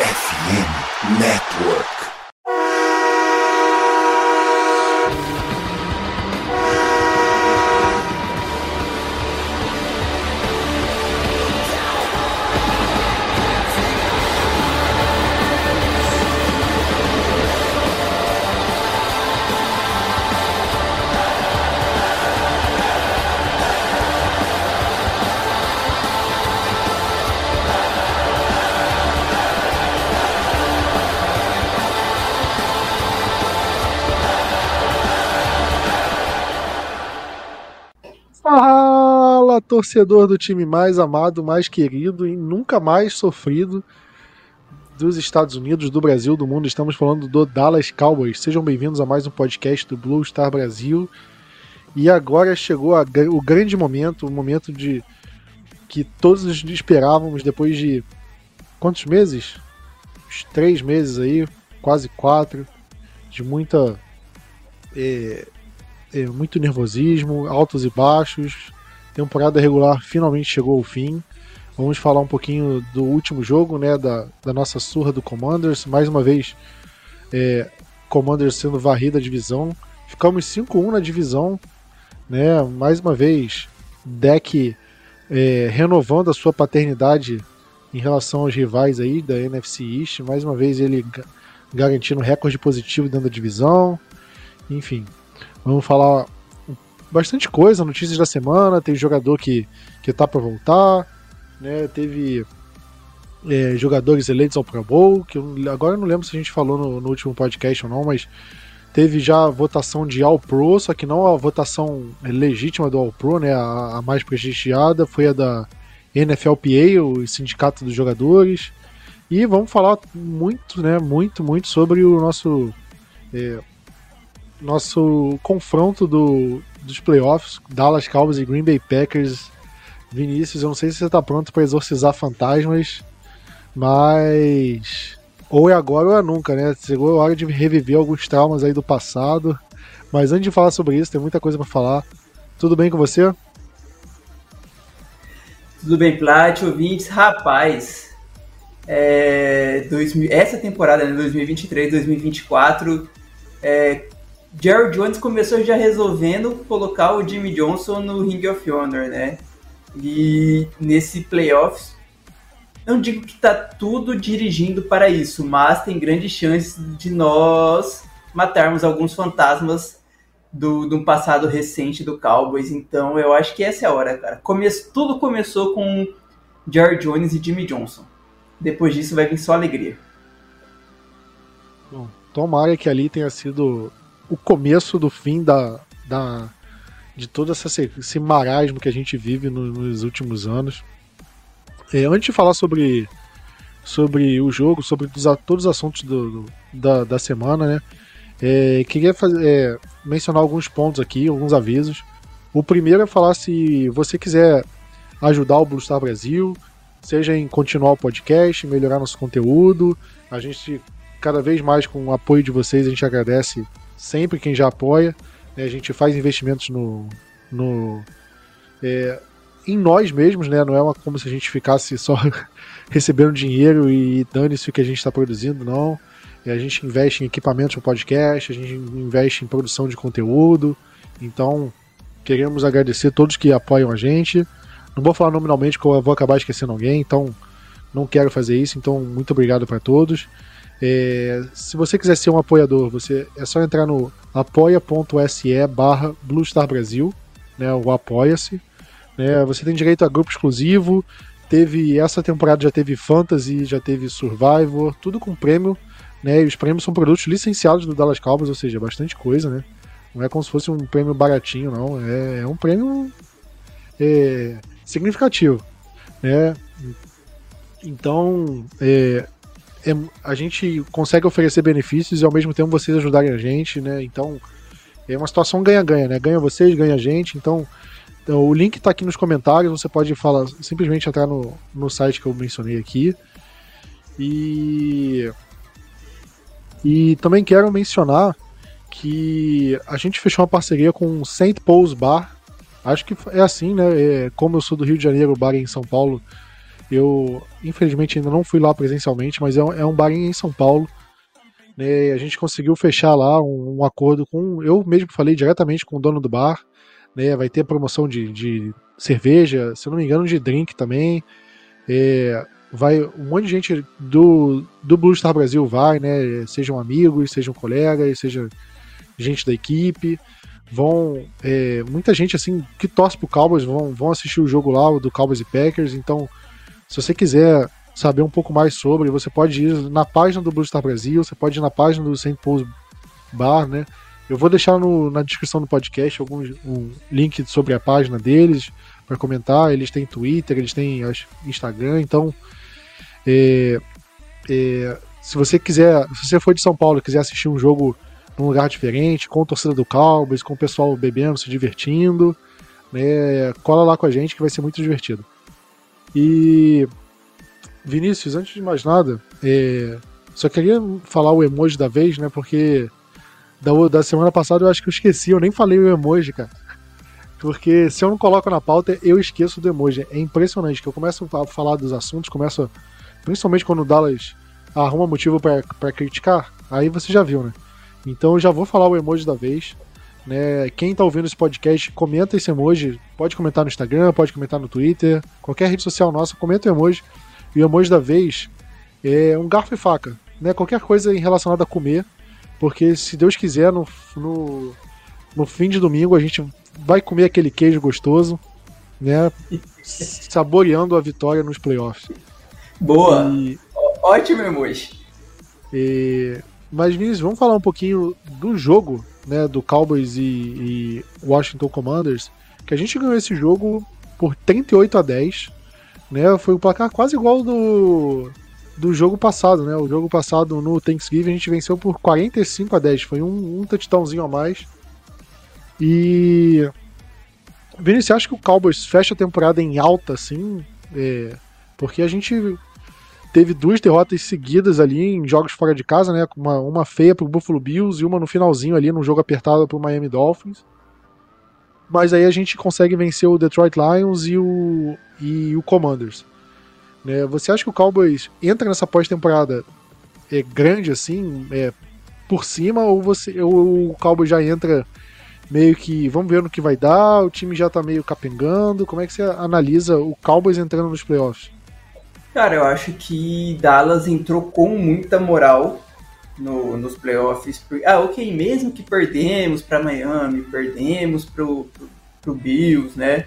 FM Network. Torcedor do time mais amado, mais querido e nunca mais sofrido dos Estados Unidos, do Brasil, do mundo. Estamos falando do Dallas Cowboys. Sejam bem-vindos a mais um podcast do Blue Star Brasil. E agora chegou a, o grande momento, o momento de que todos esperávamos depois de quantos meses? Uns três meses aí, quase quatro, de muita é, é, muito nervosismo, altos e baixos. Temporada regular finalmente chegou ao fim. Vamos falar um pouquinho do último jogo, né, da, da nossa surra do Commanders. Mais uma vez, é, Commanders sendo varrida a divisão. Ficamos 5-1 na divisão, né? Mais uma vez, deck é, renovando a sua paternidade em relação aos rivais aí da NFC East. Mais uma vez ele garantindo recorde positivo dentro da divisão. Enfim, vamos falar bastante coisa, notícias da semana. Tem jogador que, que tá para voltar, né? Teve é, jogadores eleitos ao Pro Bowl, que eu, agora eu não lembro se a gente falou no, no último podcast ou não, mas teve já a votação de All Pro, só que não a votação legítima do All Pro, né, a, a mais prestigiada, foi a da NFLPA, o Sindicato dos Jogadores. E vamos falar muito, né, muito, muito sobre o nosso é, nosso confronto do, dos playoffs, Dallas Cowboys e Green Bay Packers. Vinícius, eu não sei se você está pronto para exorcizar fantasmas, mas ou é agora ou é nunca, né? Chegou a hora de reviver alguns traumas aí do passado. Mas antes de falar sobre isso, tem muita coisa para falar. Tudo bem com você? Tudo bem, Plat, ouvintes. Rapaz, é, essa temporada, né, 2023, 2024, é, Jerry Jones começou já resolvendo colocar o Jimmy Johnson no Ring of Honor, né? E nesse playoffs, não digo que tá tudo dirigindo para isso, mas tem grande chance de nós matarmos alguns fantasmas do, do passado recente do Cowboys. Então eu acho que essa é a hora, cara. Tudo começou com Jerry Jones e Jimmy Johnson. Depois disso vai vir só alegria. Bom, tomara que ali tenha sido o começo do fim da, da de todo essa, esse marasmo que a gente vive no, nos últimos anos. É, antes de falar sobre, sobre o jogo, sobre todos os assuntos do, do, da, da semana, né? É, queria fazer, é, mencionar alguns pontos aqui, alguns avisos. O primeiro é falar se você quiser ajudar o Blue Star Brasil, seja em continuar o podcast, melhorar nosso conteúdo. A gente, cada vez mais com o apoio de vocês, a gente agradece sempre quem já apoia. Né? A gente faz investimentos no, no é, em nós mesmos, né? Não é uma, como se a gente ficasse só recebendo dinheiro e dane-se o que a gente está produzindo, não. E a gente investe em equipamentos para podcast, a gente investe em produção de conteúdo. Então, queremos agradecer todos que apoiam a gente. Não vou falar nominalmente, porque eu vou acabar esquecendo alguém, então não quero fazer isso. Então, muito obrigado para todos. É, se você quiser ser um apoiador, você é só entrar no apoia.se barra Brasil, né, o Apoia-se. Né, você tem direito a grupo exclusivo, teve essa temporada já teve Fantasy, já teve Survivor, tudo com prêmio, né, e os prêmios são produtos licenciados do Dallas Cowboys, ou seja, bastante coisa, né, não é como se fosse um prêmio baratinho, não, é, é um prêmio é, significativo, né, então, é, é, a gente consegue oferecer benefícios e ao mesmo tempo vocês ajudarem a gente, né? Então é uma situação ganha-ganha, né? Ganha vocês, ganha a gente. Então, então o link está aqui nos comentários. Você pode falar, simplesmente entrar no, no site que eu mencionei aqui. E e também quero mencionar que a gente fechou uma parceria com o St. Paul's Bar. Acho que é assim, né? É, como eu sou do Rio de Janeiro, o bar é em São Paulo Eu, infelizmente, ainda não fui lá presencialmente, mas é um, é um bar em São Paulo. Né, a gente conseguiu fechar lá um, um, acordo com. Eu mesmo falei diretamente com o dono do bar. Né, vai ter promoção de, de cerveja, se eu não me engano, de drink também. É, vai um monte de gente do, do Blue Star Brasil vai, né? Sejam amigos, sejam colegas, seja gente da equipe. Vão. É, muita gente assim que torce pro Cowboys vão, vão assistir o jogo lá, do Cowboys e Packers. Então, se você quiser saber um pouco mais sobre, você pode ir na página do Blue Star Brasil, você pode ir na página do St. Paul's Bar, né? Eu vou deixar no, na descrição do podcast algum um link sobre a página deles para comentar. Eles têm Twitter, eles têm Instagram, então é, é, se você quiser, se você for de São Paulo e quiser assistir um jogo num lugar diferente, com a torcida do Cowboys, com o pessoal bebendo, se divertindo, né, cola lá com a gente que vai ser muito divertido. E Vinícius, antes de mais nada, é, só queria falar o emoji da vez, né? Porque da, da semana passada eu acho que eu esqueci, eu nem falei o emoji, cara. Porque se eu não coloco na pauta, eu esqueço do emoji. É impressionante que eu começo a falar dos assuntos, começo, principalmente quando o Dallas arruma motivo para criticar, aí você já viu, né? Então eu já vou falar o emoji da vez. Né? Quem tá ouvindo esse podcast, comenta esse emoji. Pode comentar no Instagram, pode comentar no Twitter, qualquer rede social nossa, comenta o emoji. E o emoji da vez é um garfo e faca, né? Qualquer coisa relacionada a comer, porque se Deus quiser, no, no, no fim de domingo a gente vai comer aquele queijo gostoso, né? Saboreando a vitória nos playoffs. Boa! E... Ótimo emoji. E... Mas, Vinícius, vamos falar um pouquinho do jogo, né? Do Cowboys e, e Washington Commanders. Que a gente ganhou esse jogo por 38 a 10. Né? Foi um placar quase igual do, do jogo passado, né? O jogo passado no Thanksgiving a gente venceu por 45 a 10. Foi um, um touchdownzinho a mais. E. Vinícius, você acha que o Cowboys fecha a temporada em alta, assim? É, porque a gente teve duas derrotas seguidas ali em jogos fora de casa, né? Uma, uma feia pro Buffalo Bills e uma no finalzinho ali, num jogo apertado pro Miami Dolphins. Mas aí a gente consegue vencer o Detroit Lions e o, e o Commanders. Né? Você acha que o Cowboys entra nessa pós-temporada é grande assim, é, por cima, ou você ou o Cowboys já entra meio que vamos ver no que vai dar, o time já tá meio capengando. Como é que você analisa o Cowboys entrando nos playoffs? Cara, eu acho que Dallas entrou com muita moral no, nos playoffs. Ah, ok, mesmo que perdemos para Miami, perdemos pro, pro, pro, Bills, né?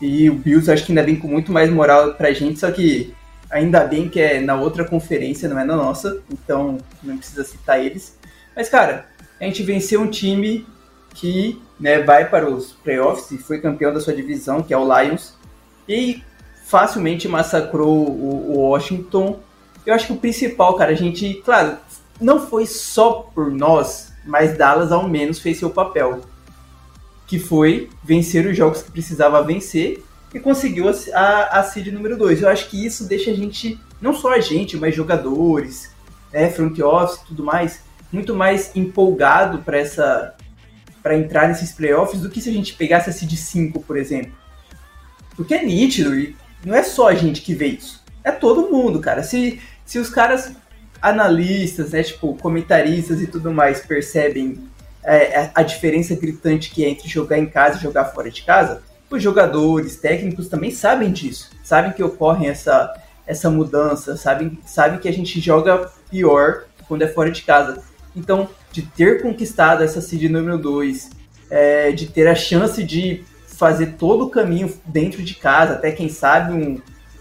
E o Bills acho que ainda vem com muito mais moral pra gente, só que ainda bem que é na outra conferência, não é na nossa, então não precisa citar eles. Mas, cara, a gente venceu um time que né, vai para os playoffs e foi campeão da sua divisão, que é o Lions, e facilmente massacrou o, o Washington. Eu acho que o principal, cara, a gente, claro, não foi só por nós, mas Dallas ao menos fez seu papel, que foi vencer os jogos que precisava vencer e conseguiu a, a, a seed número 2. Eu acho que isso deixa a gente, não só a gente, mas jogadores, né, front office e tudo mais, muito mais empolgado para essa para entrar nesses playoffs do que se a gente pegasse a seed 5, por exemplo. Porque é nítido, e não é só a gente que vê isso. É todo mundo, cara. Se, se os caras, analistas, né, tipo, comentaristas e tudo mais, percebem é, é, a diferença gritante que é entre jogar em casa e jogar fora de casa, os jogadores, técnicos também sabem disso. Sabem que ocorre essa, essa mudança, sabem, sabem que a gente joga pior quando é fora de casa. Então, de ter conquistado essa seed número 2, é, de ter a chance de fazer todo o caminho dentro de casa, até quem sabe um,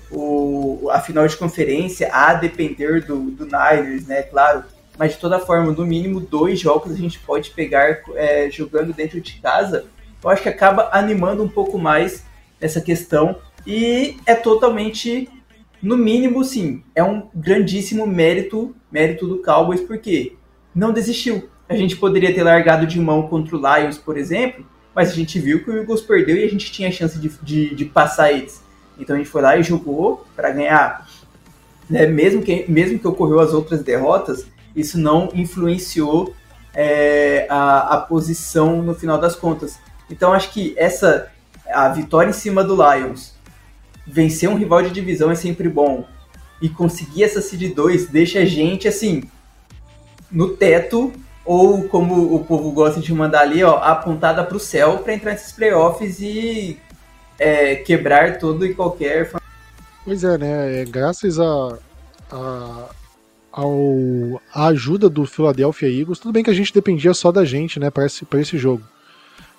o, a final de conferência, a depender do, do Niners, né, claro. Mas de toda forma, no mínimo dois jogos a gente pode pegar é, jogando dentro de casa. Eu acho que acaba animando um pouco mais essa questão. E é totalmente, no mínimo, sim, é um grandíssimo mérito, mérito do Cowboys, porque não desistiu. A gente poderia ter largado de mão contra o Lions, por exemplo, mas a gente viu que o Eagles perdeu e a gente tinha a chance de, de, de passar eles. Então a gente foi lá e jogou para ganhar. Né? Mesmo, que, mesmo que ocorreu as outras derrotas, isso não influenciou é, a, a posição no final das contas. Então acho que essa a vitória em cima do Lions vencer um rival de divisão é sempre bom. E conseguir essa seed 2 deixa a gente, assim, no teto, ou como o povo gosta de mandar ali, ó, apontada para o céu para entrar nesses playoffs e é, quebrar todo e qualquer. Pois é, né? É, graças a, a, ao, a ajuda do Philadelphia Eagles, tudo bem que a gente dependia só da gente, né, para esse, esse jogo.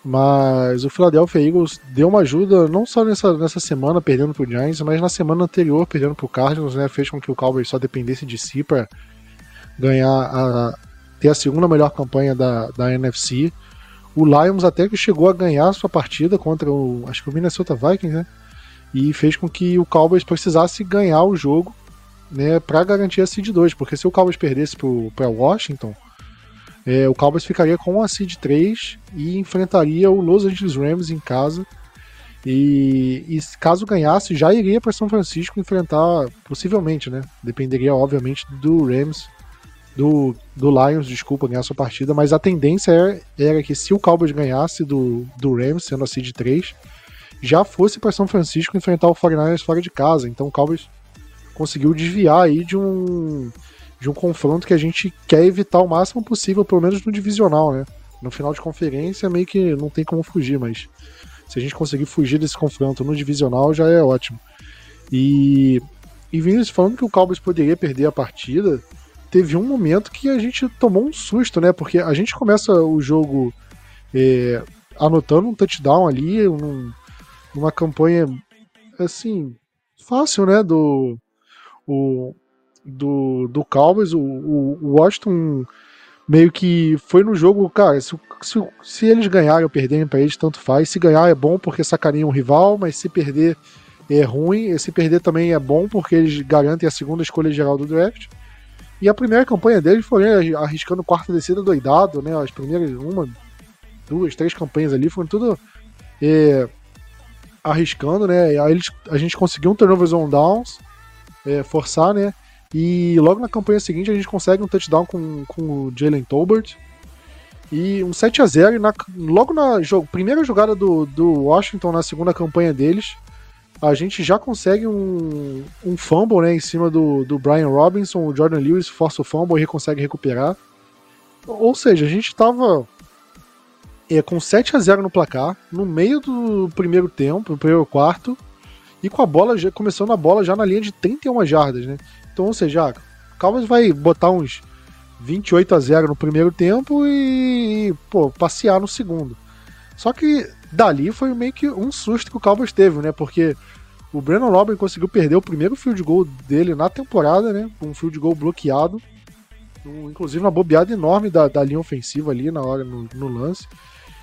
Mas o Philadelphia Eagles deu uma ajuda não só nessa, nessa semana perdendo pro Giants, mas na semana anterior perdendo pro Cardinals, né? Fez com que o Cowboys só dependesse de si para ganhar a, ter a segunda melhor campanha da, da NFC. O Lions até que chegou a ganhar a sua partida contra o, acho que o Minnesota Vikings, né? E fez com que o Cowboys precisasse ganhar o jogo, né, para garantir a seed 2, porque se o Cowboys perdesse para Washington, é, o Cowboys ficaria com a seed 3 e enfrentaria o Los Angeles Rams em casa. E, e caso ganhasse, já iria para São Francisco enfrentar, possivelmente, né? Dependeria, obviamente, do Rams do, do Lions, desculpa, ganhar sua partida, mas a tendência era, era que se o Cowboys ganhasse do, do Rams, sendo a seed 3, já fosse para São Francisco enfrentar o 49ers fora de casa. Então o Cowboys conseguiu desviar aí de um de um confronto que a gente quer evitar o máximo possível, pelo menos no divisional, né? No final de conferência meio que não tem como fugir, mas se a gente conseguir fugir desse confronto no divisional já é ótimo. E e Vinícius falando que o Cowboys poderia perder a partida, teve um momento que a gente tomou um susto, né? Porque a gente começa o jogo é, anotando um touchdown ali, um, uma campanha assim fácil, né? Do o, do, do Cowboys, o, o, Washington meio que foi no jogo, cara, se, se, se eles ganharem ou perderem para eles, tanto faz. Se ganhar é bom porque sacaria um rival, mas se perder é ruim. E se perder também é bom porque eles garantem a segunda escolha geral do draft. E a primeira campanha deles foi né, arriscando quarta descida doidado, né? As primeiras, uma, duas, três campanhas ali foram tudo é, arriscando, né? Aí eles, a gente conseguiu um turnover on downs, é, forçar, né? E logo na campanha seguinte a gente consegue um touchdown com, com o Jalen Tolbert. E um 7 a 0 e logo na jo, primeira jogada do, do Washington na segunda campanha deles, a gente já consegue um, um fumble né, em cima do, do Brian Robinson, o Jordan Lewis força o fumble e consegue recuperar. Ou seja, a gente estava é, com 7 a 0 no placar, no meio do primeiro tempo, no primeiro quarto, e com a bola, já, começando a bola já na linha de 31 jardas, né? Então, ou seja, o Cowboys vai botar uns 28 a 0 no primeiro tempo e, pô, passear no segundo. Só que dali foi meio que um susto que o Cowboys teve, né? Porque o Brandon Robin conseguiu perder o primeiro field goal dele na temporada, né? Um field goal bloqueado. Inclusive uma bobeada enorme da, da linha ofensiva ali na hora, no, no lance.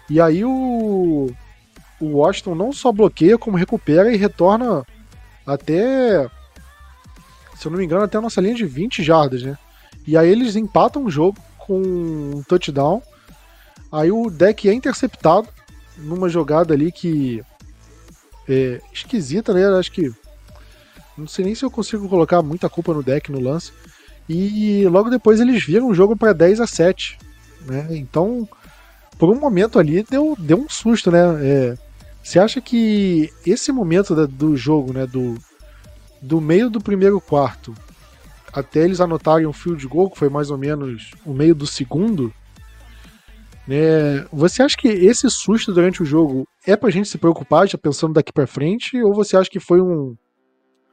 E aí o, o Washington não só bloqueia, como recupera e retorna até, se eu não me engano, até a nossa linha de 20 jardas, né? E aí eles empatam o jogo com um touchdown. Aí o deck é interceptado numa jogada ali que é, esquisita, né? Acho que. Não sei nem se eu consigo colocar muita culpa no deck no lance. E logo depois eles viram o jogo para 10 a 7. Né? Então, por um momento ali, deu, deu um susto, né? É, você acha que esse momento da, do jogo, né? Do, do meio do primeiro quarto até eles anotarem um field goal, que foi mais ou menos o meio do segundo, né? Você acha que esse susto durante o jogo é pra gente se preocupar, já pensando daqui para frente, ou você acha que foi um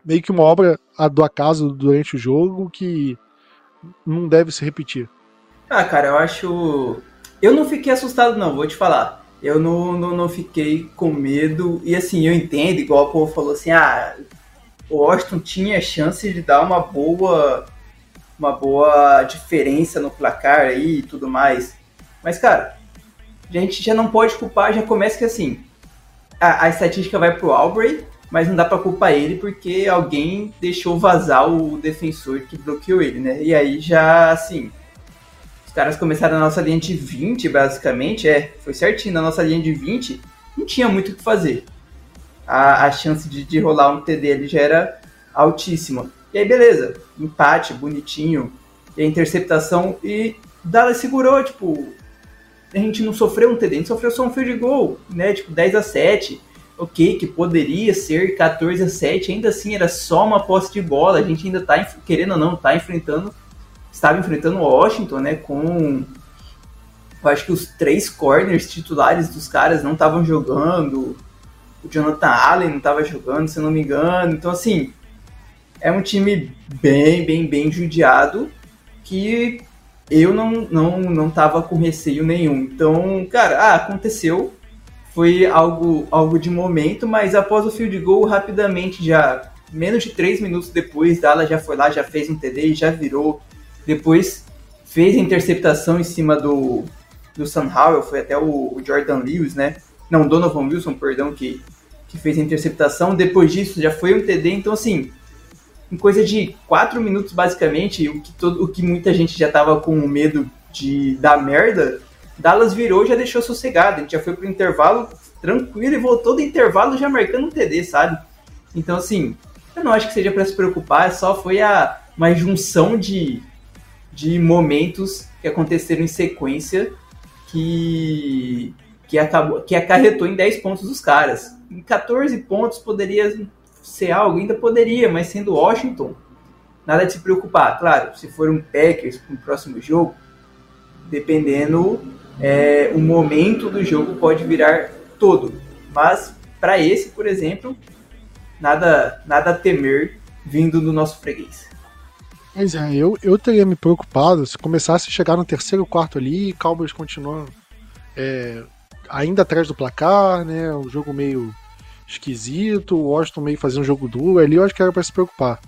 meio que uma obra do acaso durante o jogo que não deve se repetir? Ah, cara, eu acho. Eu não fiquei assustado, não, vou te falar. Eu não, não, não fiquei com medo. E assim, eu entendo, igual o povo falou assim: ah, o Washington tinha chance de dar uma boa uma boa diferença no placar aí e tudo mais. Mas, cara, a gente já não pode culpar, já começa que assim, a, a estatística vai pro Albury, mas não dá para culpar ele porque alguém deixou vazar o defensor que bloqueou ele, né? E aí já, assim, os caras começaram na nossa linha de 20, basicamente, é, foi certinho, na nossa linha de 20, não tinha muito o que fazer. A, a chance de, de rolar um TD ali já era altíssima. E aí, beleza, empate, bonitinho, e a interceptação, e Dallas segurou, tipo, a gente não sofreu um TD, a gente sofreu só um field goal, né? Tipo, 10 a 7. ok, que poderia ser 14 a 7, ainda assim era só uma posse de bola. A gente ainda tá, querendo ou não, tá enfrentando, estava enfrentando o Washington, né, com eu acho que os três corners titulares dos caras não estavam jogando. O Jonathan Allen não estava jogando, se eu não me engano. Então, assim, é um time bem, bem, bem judiado que eu não, não, não tava com receio nenhum. Então, cara, ah, aconteceu. Foi algo, algo de momento, mas após o field goal, rapidamente já, menos de três minutos depois, Dallas já foi lá, já fez um TD já virou. Depois fez a interceptação em cima do, do Sam Howell, foi até o, o Jordan Lewis, né? Não, Donovan Wilson, perdão, que, que fez a interceptação. Depois disso já foi um TD, então assim, em coisa de quatro minutos, basicamente, o que, todo, o que muita gente já tava com medo de dar merda, Dallas virou e já deixou sossegado. A gente já foi pro intervalo tranquilo e voltou do intervalo já marcando um TD, sabe? Então, assim, eu não acho que seja para se preocupar, só foi a, uma junção de, de momentos que aconteceram em sequência que, que, acabou, que acarretou em 10 pontos dos caras. Em 14 pontos poderia ser algo, ainda poderia, mas sendo Washington, nada de se preocupar. Claro, se for um Packers no próximo jogo, dependendo, é, o momento do jogo pode virar todo. Mas para esse, por exemplo, nada, nada a temer vindo do nosso freguês. Pois é, eu, eu teria me preocupado se começasse a chegar no terceiro quarto ali e Cowboys continuando é, ainda atrás do placar, né? Um jogo meio esquisito, o Washington meio fazendo um jogo duro, ali eu acho que era para se preocupar.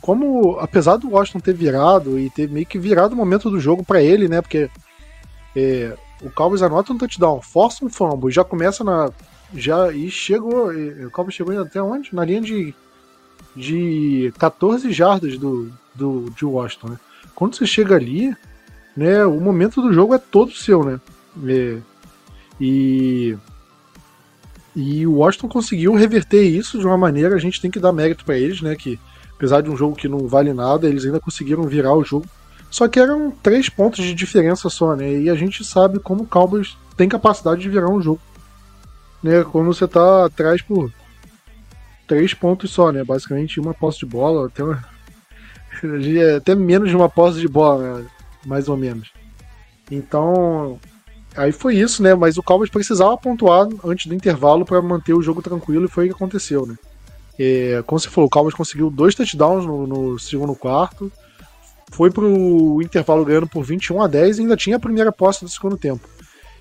Como, apesar do Washington ter virado e ter meio que virado o momento do jogo para ele, né? Porque é, o Cowboys anota um touchdown, força um fumble, já começa na. Já, e chegou. E, o Cowboys chegou até onde? Na linha de, de 14 jardas do, do, de Washington, né? Quando você chega ali, né, o momento do jogo é todo seu, né? É, e e o Washington conseguiu reverter isso de uma maneira, a gente tem que dar mérito para eles, né? Que apesar de um jogo que não vale nada, eles ainda conseguiram virar o jogo. Só que eram três pontos de diferença só, né? E a gente sabe como o Cowboys tem capacidade de virar um jogo. Né? Quando você tá atrás por três pontos só, né? Basicamente uma posse de bola, até, uma... até menos de uma posse de bola, né? mais ou menos. Então, Aí foi isso, né? Mas o Cowboys precisava pontuar antes do intervalo para manter o jogo tranquilo e foi o que aconteceu, né? É, como você falou, o Cowboys conseguiu dois touchdowns no, no segundo quarto, foi pro intervalo ganhando por 21 a 10 e ainda tinha a primeira posse do segundo tempo.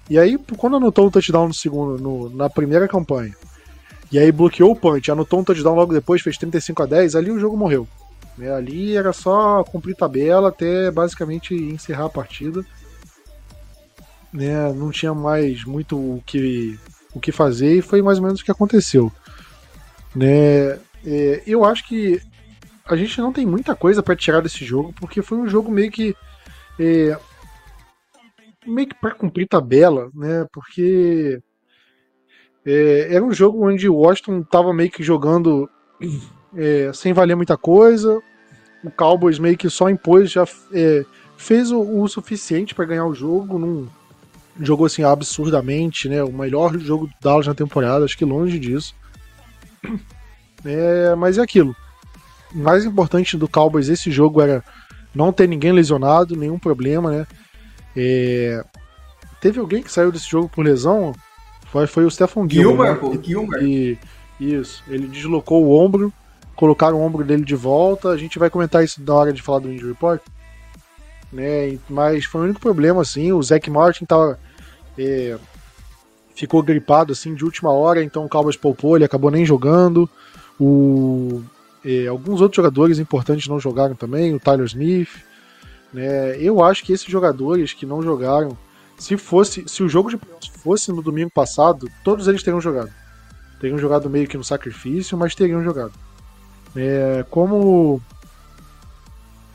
E aí, quando anotou o touchdown no segundo, no, na primeira campanha, e aí bloqueou o punch, anotou um touchdown logo depois, fez 35 a 10, ali o jogo morreu. É, ali era só cumprir tabela até basicamente encerrar a partida né, não tinha mais muito o que, o que fazer e foi mais ou menos o que aconteceu. Né, é, eu acho que a gente não tem muita coisa para tirar desse jogo, porque foi um jogo meio que. É, meio que para cumprir tabela, né? Porque é, era um jogo onde o Washington tava meio que jogando é, sem valer muita coisa. O Cowboys meio que só impôs, já é, fez o, o suficiente para ganhar o jogo. Não, jogou assim absurdamente, né? O melhor jogo do Dallas na temporada, acho que longe disso. É, mas é aquilo. O mais importante do Cowboys esse jogo era não ter ninguém lesionado, nenhum problema, né? É, teve alguém que saiu desse jogo por lesão? Foi, foi o Stefan Gilmore. Gilmore, né? E, isso, ele deslocou o ombro, colocaram o ombro dele de volta. A gente vai comentar isso na hora de falar do injury report. Né, mas foi o único problema, assim. O Zach Martin tava é, ficou gripado assim de última hora, então o Cowboys poupou, ele acabou nem jogando. O, é, alguns outros jogadores importantes não jogaram também, o Tyler Smith. Né? Eu acho que esses jogadores que não jogaram, se fosse, se o jogo de fosse no domingo passado, todos eles teriam jogado. Teriam jogado meio que no sacrifício, mas teriam jogado. É, como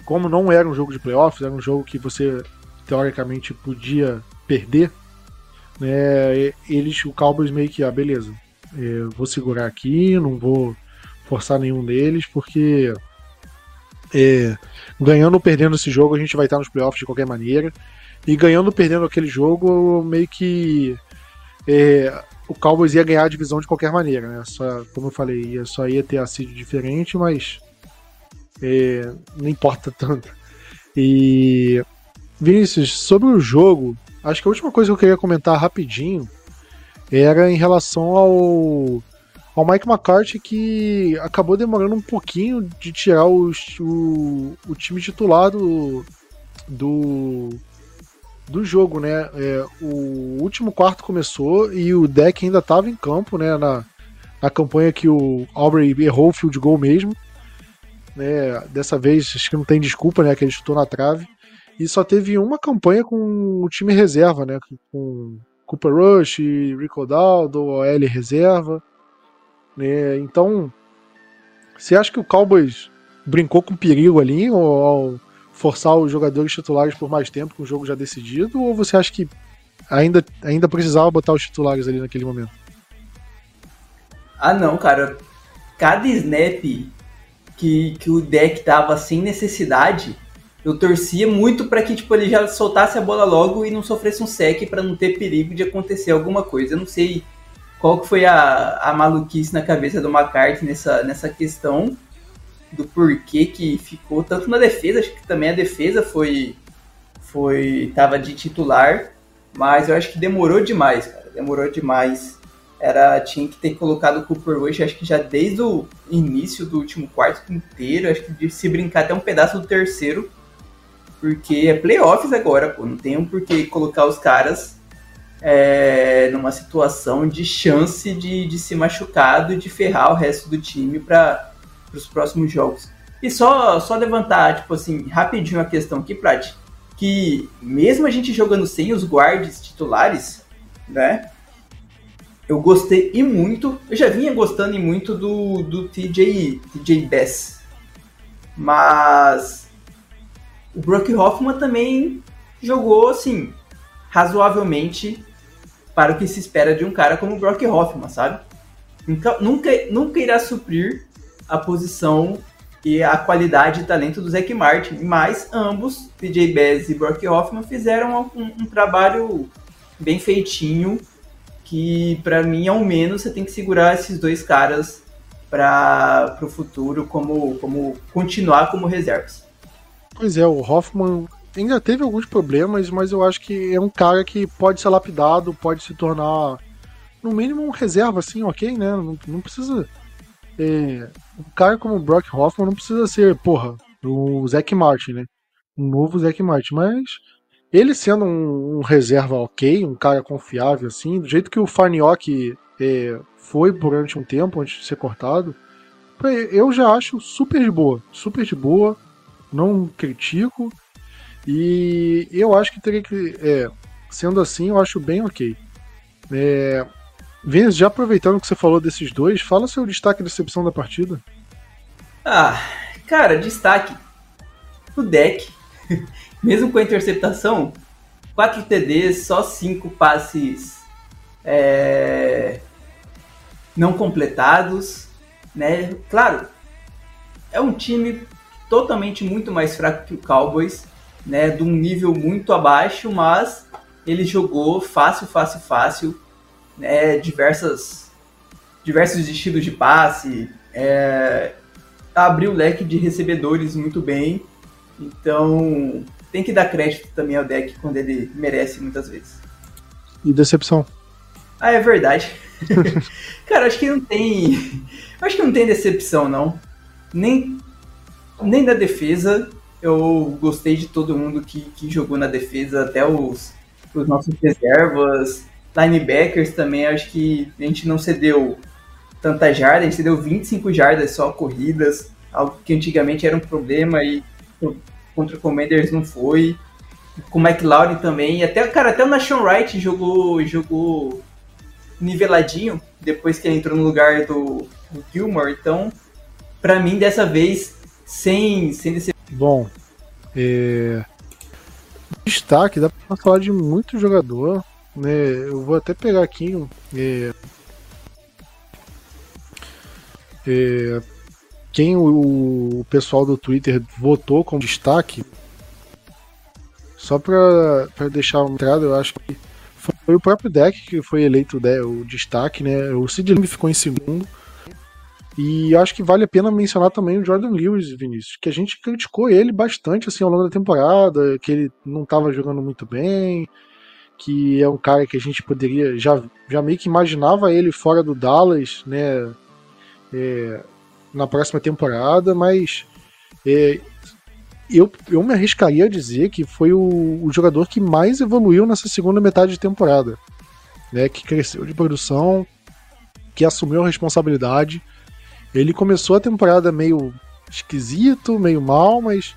como não era um jogo de playoffs, era um jogo que você teoricamente podia perder, né, eles, o Cowboys meio que, ah, beleza, é, vou segurar aqui, não vou forçar nenhum deles, porque é, ganhando ou perdendo esse jogo, a gente vai estar nos playoffs de qualquer maneira. E ganhando ou perdendo aquele jogo, meio que. É, o Cowboys ia ganhar a divisão de qualquer maneira, né? Só, como eu falei, ia, só ia ter a seed diferente, mas é, não importa tanto. E Vinícius, sobre o jogo, acho que a última coisa que eu queria comentar rapidinho era em relação ao, ao Mike McCarthy que acabou demorando um pouquinho de tirar os, o, o time titular do, do, do jogo, né? É, o último quarto começou e o deck ainda estava em campo, né? Na, na campanha que o Aubrey errou o field goal mesmo. Né? Dessa vez acho que não tem desculpa, né? Que ele chutou na trave. E só teve uma campanha com o time reserva, né? Com Cooper Rush, Rico Daldo, OL reserva. Né? Então, você acha que o Cowboys brincou com perigo ali ao forçar os jogadores titulares por mais tempo com o jogo já decidido? Ou você acha que ainda, ainda precisava botar os titulares ali naquele momento? Ah, não, cara. Cada snap que, que o deck dava sem necessidade, eu torcia muito para que tipo, ele já soltasse a bola logo e não sofresse um sec para não ter perigo de acontecer alguma coisa. Eu não sei qual que foi a, a maluquice na cabeça do McCarthy nessa, nessa questão do porquê que ficou tanto na defesa, acho que também a defesa foi foi tava de titular, mas eu acho que demorou demais, cara, demorou demais. Era tinha que ter colocado o Cooper Rush, acho que já desde o início do último quarto inteiro, acho que se brincar até um pedaço do terceiro, porque é playoffs agora, pô, não tem um porquê colocar os caras é, numa situação de chance de, de se machucar e de ferrar o resto do time para para os próximos jogos. E só, só levantar, tipo assim, rapidinho a questão aqui, Prat, que mesmo a gente jogando sem os guards titulares, né? Eu gostei e muito, eu já vinha gostando e muito do, do TJ, TJ Bass. Mas o Brock Hoffman também jogou, assim, razoavelmente para o que se espera de um cara como o Brock Hoffman, sabe? Nunca, nunca, nunca irá suprir a posição e a qualidade e talento do Zac Martin, mas ambos, PJ Bez e Brock Hoffman, fizeram um, um trabalho bem feitinho, que para mim, ao menos, você tem que segurar esses dois caras para o futuro, como, como continuar como reservas. Pois é, o Hoffman ainda teve alguns problemas, mas eu acho que é um cara que pode ser lapidado, pode se tornar, no mínimo, um reserva, assim, ok, né? Não, não precisa é, um cara como o Brock Hoffman não precisa ser, porra, o Zack Martin, né? Um novo Zack Martin, mas ele sendo um, um, reserva ok, um cara confiável, assim, do jeito que o Farniok é, foi durante um tempo antes de ser cortado, eu já acho super de boa, super de boa, não critico, e eu acho que teria que, é, sendo assim, eu acho bem ok. É, já aproveitando que você falou desses dois, fala seu destaque e decepção da partida. Ah, cara, destaque. O deck, mesmo com a interceptação, 4 TDs, só 5 passes é, não completados, né? Claro, é um time totalmente muito mais fraco que o Cowboys, né? De um nível muito abaixo, mas ele jogou fácil, fácil, fácil né, diversas, diversos estilos de passe, é, abriu o leque de recebedores muito bem. Então tem que dar crédito também ao deck quando ele merece muitas vezes. E decepção? Ah, é verdade. Cara, acho que não tem. Acho que não tem decepção, não. Nem, nem da defesa. Eu gostei de todo mundo que, que jogou na defesa, até os, os nossos reservas linebackers também, acho que a gente não cedeu tanta jarda, a gente cedeu 25 jardas só corridas, algo que antigamente era um problema e contra o Commanders não foi. Com o McLaurin também, e até, cara, até o Nashon Wright jogou, jogou niveladinho depois que ele entrou no lugar do, do Gilmore, então, para mim, dessa vez, sem, sem decepção. Bom, é... destaque, dá pra falar de muito jogador, né, eu vou até pegar aqui é, é, quem o, o, pessoal do Twitter votou como destaque. Só para deixar uma entrada, eu acho que foi o próprio deck que foi eleito o destaque, né? O Sid ficou em segundo. E acho que vale a pena mencionar também o Jordan Lewis, Vinícius, que a gente criticou ele bastante assim ao longo da temporada, que ele não estava jogando muito bem, que é um cara que a gente poderia já, já meio que imaginava ele fora do Dallas, né, é, na próxima temporada, mas é, eu, eu me arriscaria a dizer que foi o, o jogador que mais evoluiu nessa segunda metade de temporada, né, que cresceu de produção, que assumiu a responsabilidade ele começou a temporada meio esquisito, meio mal, mas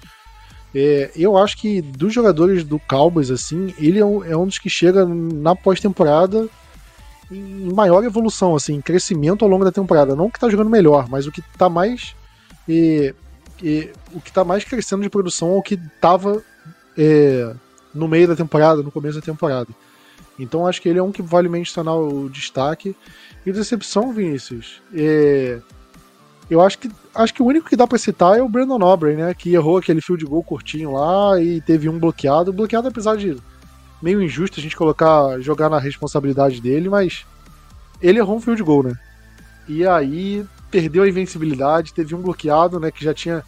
é, eu acho que dos jogadores do Cowboys, assim, ele é um, é um dos que chega na pós-temporada em maior evolução, assim, crescimento ao longo da temporada. Não que tá jogando melhor, mas o que tá mais. É, é, o que tá mais crescendo de produção é o que tava é, no meio da temporada, no começo da temporada. Então acho que ele é um que vale mencionar o destaque. E decepção, Vinícius. É, eu acho que acho que o único que dá para citar é o Brandon Nobre, né? Que errou aquele field goal curtinho lá e teve um bloqueado. Bloqueado, apesar de meio injusto a gente colocar, jogar na responsabilidade dele, mas ele errou um field goal, né? E aí perdeu a invencibilidade, teve um bloqueado, né? Que já tinha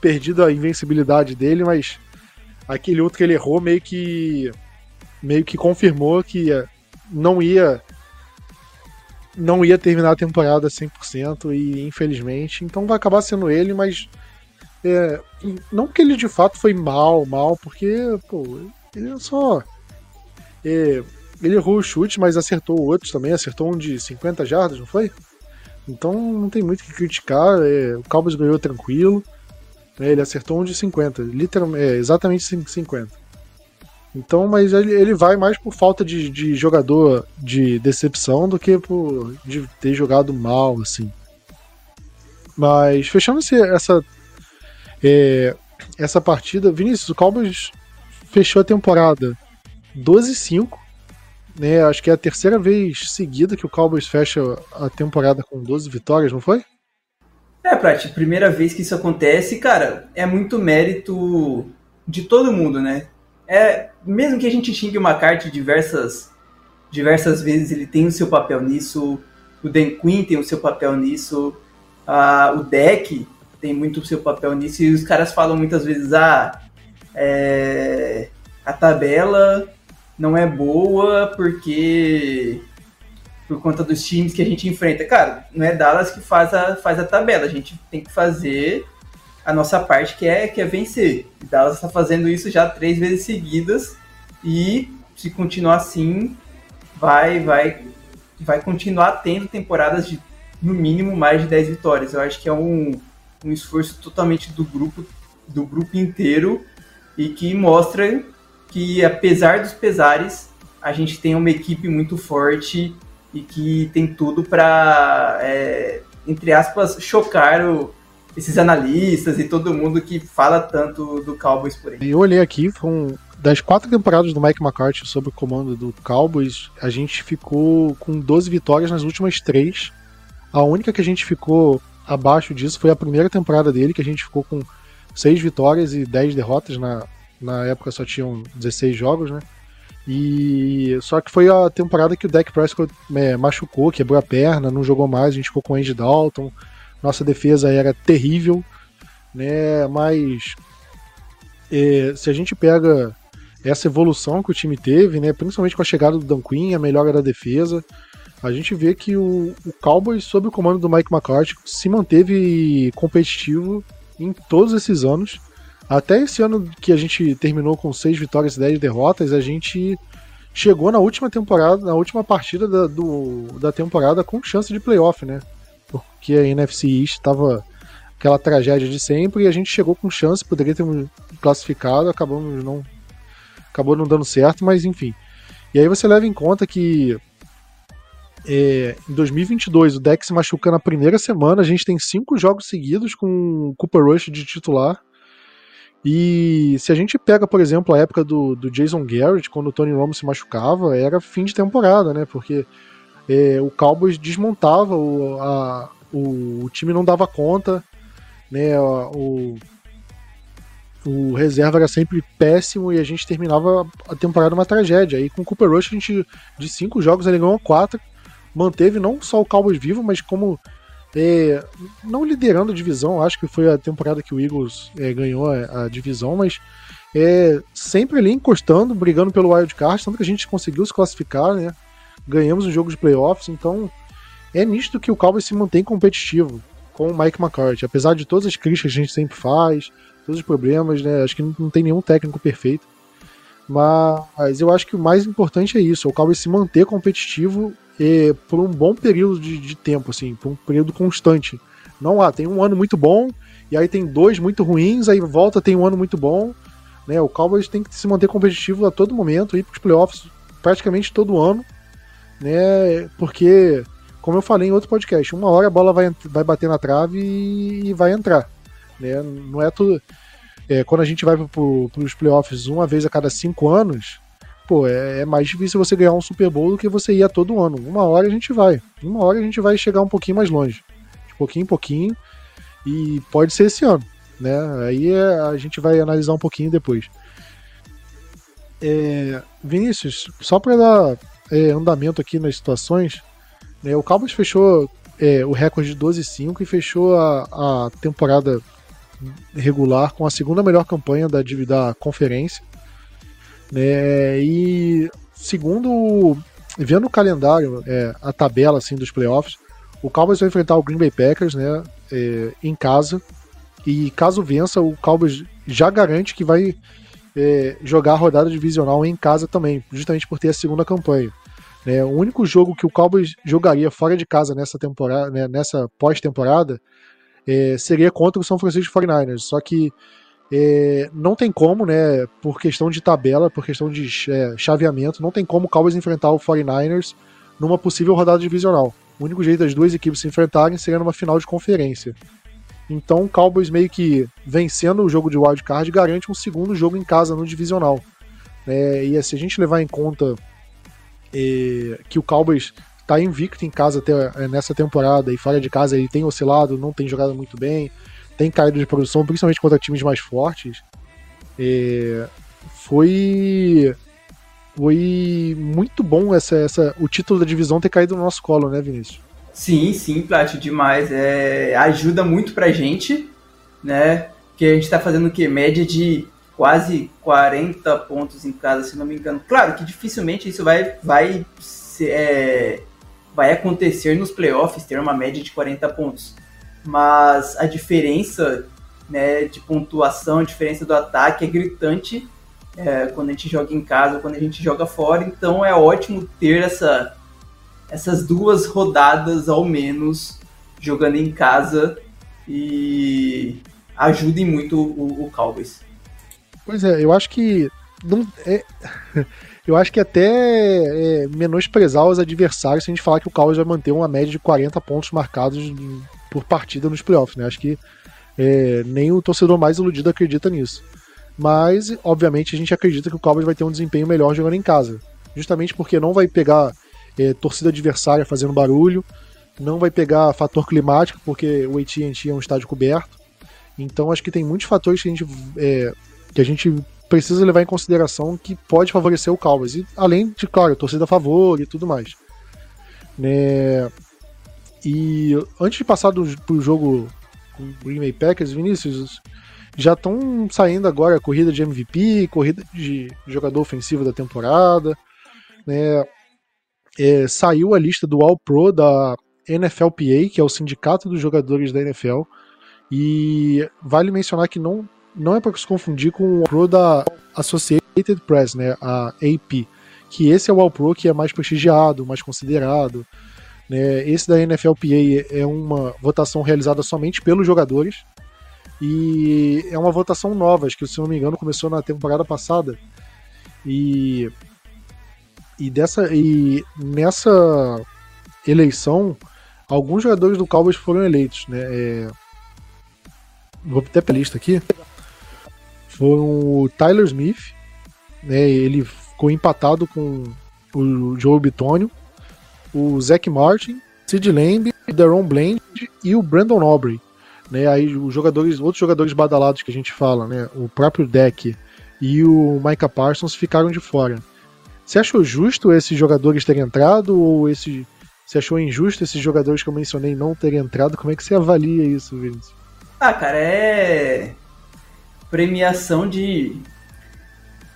perdido a invencibilidade dele, mas aquele outro que ele errou meio que meio que confirmou que não ia não ia terminar a temporada 100% e infelizmente, então vai acabar sendo ele, mas é, não que ele de fato foi mal, mal, porque pô, ele só é, ele errou o chute, mas acertou outros também, acertou um de 50 jardas, não foi? Então não tem muito o que criticar, é, o Cowboys ganhou tranquilo, né, ele acertou um de 50, literalmente, é, exatamente 50. Então, mas ele, ele vai mais por falta de, de jogador de decepção do que por de ter jogado mal, assim. Mas fechando essa é, essa partida, Vinícius, o Cowboys fechou a temporada 12-5, né? Acho que é a terceira vez seguida que o Cowboys fecha a temporada com 12 vitórias, não foi? É, Prat, primeira vez que isso acontece, cara, é muito mérito de todo mundo, né? É, mesmo que a gente xingue o McCarthy diversas, diversas vezes, ele tem o seu papel nisso, o Dan Quinn tem o seu papel nisso, o Deck tem muito o seu papel nisso, e os caras falam muitas vezes, ah, é, a tabela não é boa porque por conta dos times que a gente enfrenta. Cara, não é Dallas que faz a, faz a tabela, a gente tem que fazer a nossa parte que é, que é vencer. E Dallas está fazendo isso já três vezes seguidas e se continuar assim, vai, vai, vai continuar tendo temporadas de no mínimo mais de 10 vitórias. Eu acho que é um, um esforço totalmente do grupo, do grupo inteiro e que mostra que apesar dos pesares, a gente tem uma equipe muito forte e que tem tudo para, é, entre aspas, chocar o, esses analistas e todo mundo que fala tanto do Cowboys por aí. Eu olhei aqui, foram das quatro temporadas do Mike McCarthy sob o comando do Cowboys, a gente ficou com 12 vitórias nas últimas três. A única que a gente ficou abaixo disso foi a primeira temporada dele, que a gente ficou com seis vitórias e 10 derrotas. Na, na época só tinham 16 jogos, né? E só que foi a temporada que o Dak Prescott é, machucou, quebrou a perna, não jogou mais, a gente ficou com o Andy Dalton. Nossa defesa era terrível, né? Mas é, se a gente pega essa evolução que o time teve, né? Principalmente com a chegada do Dan Quinn, a melhora da defesa, a gente vê que o, o Cowboys, sob o comando do Mike McCarthy, se manteve competitivo em todos esses anos. Até esse ano que a gente terminou com 6 vitórias e 10 derrotas, a gente chegou na última temporada, na última partida da, do, da temporada com chance de playoff, né? Porque a NFC East estava aquela tragédia de sempre e a gente chegou com chance, poderia ter classificado, acabamos não acabou não dando certo, mas enfim. E aí você leva em conta que é, em 2022 o Dex se machuca na primeira semana, a gente tem cinco jogos seguidos com o Cooper Rush de titular. E se a gente pega, por exemplo, a época do, do Jason Garrett, quando o Tony Romo se machucava, era fim de temporada, né? Porque é, o Cowboys desmontava o, a, o, o, time não dava conta, né? O, o reserva era sempre péssimo e a gente terminava a temporada uma tragédia. Aí com o Cooper Rush a gente, de cinco jogos, ele ganhou quatro, manteve não só o Cowboys vivo, mas como é, não liderando a divisão, acho que foi a temporada que o Eagles é, ganhou a, a, divisão, mas é, sempre ali encostando, brigando pelo wild card, tanto que a gente conseguiu se classificar, né? Ganhamos o jogo de playoffs, então é nisto que o Cowboys se mantém competitivo com o Mike McCarthy, apesar de todas as críticas que a gente sempre faz, todos os problemas, né? Acho que não, tem nenhum técnico perfeito. Mas eu acho que o mais importante é isso, o Cowboys se manter competitivo e, por um bom período de, de, tempo, assim, por um período constante. Não há, tem um ano muito bom, e aí tem dois muito ruins, aí volta, tem um ano muito bom. Né? O Cowboys tem que se manter competitivo a todo momento, ir para os playoffs praticamente todo ano, né? Porque, como eu falei em outro podcast, uma hora a bola vai, vai bater na trave e, vai entrar. Né? Não é tudo. É, quando a gente vai para os playoffs uma vez a cada cinco anos, pô, é, é, mais difícil você ganhar um Super Bowl do que você ir a todo ano. Uma hora a gente vai. Uma hora a gente vai chegar um pouquinho mais longe. De pouquinho em pouquinho. E pode ser esse ano. Né? Aí é, a gente vai analisar um pouquinho depois. É, Vinícius, só para dar é, andamento aqui nas situações, né, o Cowboys fechou é, o recorde de 12-5 e fechou a, a temporada regular com a segunda melhor campanha da, da conferência. Né, e segundo, vendo o calendário, é, a tabela assim, dos playoffs, o Cowboys vai enfrentar o Green Bay Packers né, é, em casa. E caso vença, o Cowboys já garante que vai é, jogar a rodada divisional em casa também, justamente por ter a segunda campanha. É, o único jogo que o Cowboys jogaria fora de casa nessa temporada, né, nessa pós-temporada, é, seria contra o São Francisco 49ers. Só que é, não tem como, né, por questão de tabela, por questão de é, chaveamento, não tem como o Cowboys enfrentar o 49ers numa possível rodada divisional. O único jeito das duas equipes se enfrentarem seria numa final de conferência. Então o Cowboys meio que vencendo o jogo de wild card garante um segundo jogo em casa no divisional. É, e se a gente levar em conta é, que o Cowboys está invicto em casa até é, nessa temporada e fora de casa ele tem oscilado, não tem jogado muito bem, tem caído de produção, principalmente contra times mais fortes. É, foi foi muito bom essa, essa o título da divisão ter caído no nosso colo, né, Vinícius? Sim, sim, Plat, demais. É, ajuda muito pra gente, né? Que a gente tá fazendo o quê? Média de quase 40 pontos em casa, se não me engano. Claro que dificilmente isso vai, vai, é, vai acontecer nos playoffs, ter uma média de 40 pontos. Mas a diferença né, de pontuação, a diferença do ataque é gritante é, quando a gente joga em casa, quando a gente joga fora. Então é ótimo ter essa, essas duas rodadas ao menos jogando em casa e ajudem muito o, o Cowboys. Pois é, eu acho que não é, eu acho que até é menosprezar os adversários se a gente falar que o Cowboys vai manter uma média de 40 pontos marcados por partida nos playoffs, né? Acho que é, nem o torcedor mais iludido acredita nisso. Mas, obviamente, a gente acredita que o Cowboys vai ter um desempenho melhor jogando em casa. Justamente porque não vai pegar é, torcida adversária fazendo barulho, não vai pegar fator climático, porque o AT&T é um estádio coberto. Então, acho que tem muitos fatores que a gente é, que a gente precisa levar em consideração que pode favorecer o Cowboys. E, além de, claro, torcida a favor e tudo mais. Né? E antes de passar do, pro jogo Green Bay Packers, Vinícius, já estão saindo agora corrida de MVP, corrida de jogador ofensivo da temporada. Né? É, saiu a lista do All Pro da NFLPA, que é o sindicato dos jogadores da NFL. E vale mencionar que não não é para se confundir com o Pro da Associated Press, né, a AP, que esse é o All Pro que é mais prestigiado, mais considerado. Né? Esse da NFLPA é uma votação realizada somente pelos jogadores e é uma votação nova, acho que se não me engano começou na temporada passada e e dessa e nessa eleição alguns jogadores do Cowboys foram eleitos, né? É, vou até pela lista aqui foram o Tyler Smith, né, ele ficou empatado com o Joe Bitonio, o Zach Martin, Sid Lamb, Daron Bland e o Brandon Aubrey. né? Aí os jogadores, outros jogadores badalados que a gente fala, né? O próprio Deck e o Micah Parsons ficaram de fora. Você achou justo esses jogadores terem entrado ou esse você achou injusto esses jogadores que eu mencionei não terem entrado? Como é que você avalia isso, Vinícius? Ah, cara, é premiação de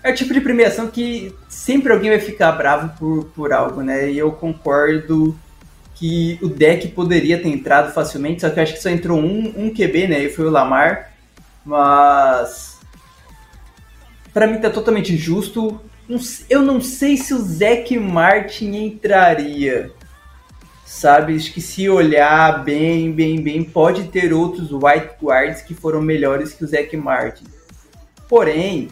é o tipo de premiação que sempre alguém vai ficar bravo por, por algo, né? E eu concordo que o deck poderia ter entrado facilmente, só que acho que só entrou um, um QB, né? E foi o Lamar. Mas. Para mim tá totalmente justo. Eu não sei se o Zac Martin entraria. Sabe? Acho que se olhar bem, bem, bem, pode ter outros white guards que foram melhores que o Zac Martin. Porém,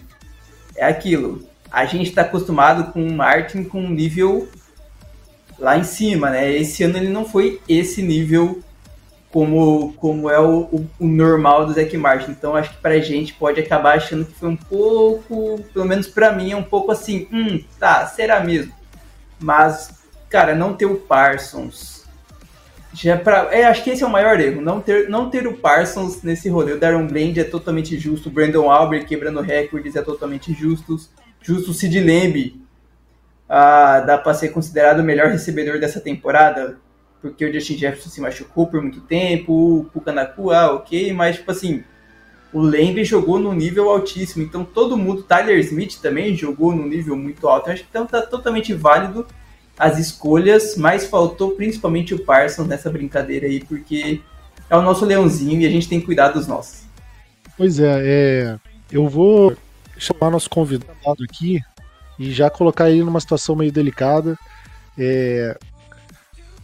é aquilo. A gente está acostumado com o Martin com um nível lá em cima, né? Esse ano ele não foi esse nível como, como é o, o, o normal do Zac Martin. Então acho que pra gente pode acabar achando que foi um pouco, pelo menos para mim, é um pouco assim, hum, tá, será mesmo? Mas, cara, não ter o Parsons. Já é pra, é, acho que esse é o maior erro, não ter, não ter o Parsons nesse rolê. O Darren Bland é totalmente justo, o Brandon Albert quebrando recordes é totalmente justo. Justo o Sid Lamb ah, dá para ser considerado o melhor recebedor dessa temporada, porque o Justin Jefferson se machucou por muito tempo, o Pucanacu, ah, ok, mas tipo assim, o Lembre jogou num nível altíssimo, então todo mundo, Tyler Smith também jogou num nível muito alto, eu acho que então tá totalmente válido as escolhas, mas faltou principalmente o Parsons nessa brincadeira aí, porque é o nosso leãozinho e a gente tem que cuidar dos nossos. Pois é, é eu vou chamar nosso convidado aqui, e já colocar ele numa situação meio delicada. É...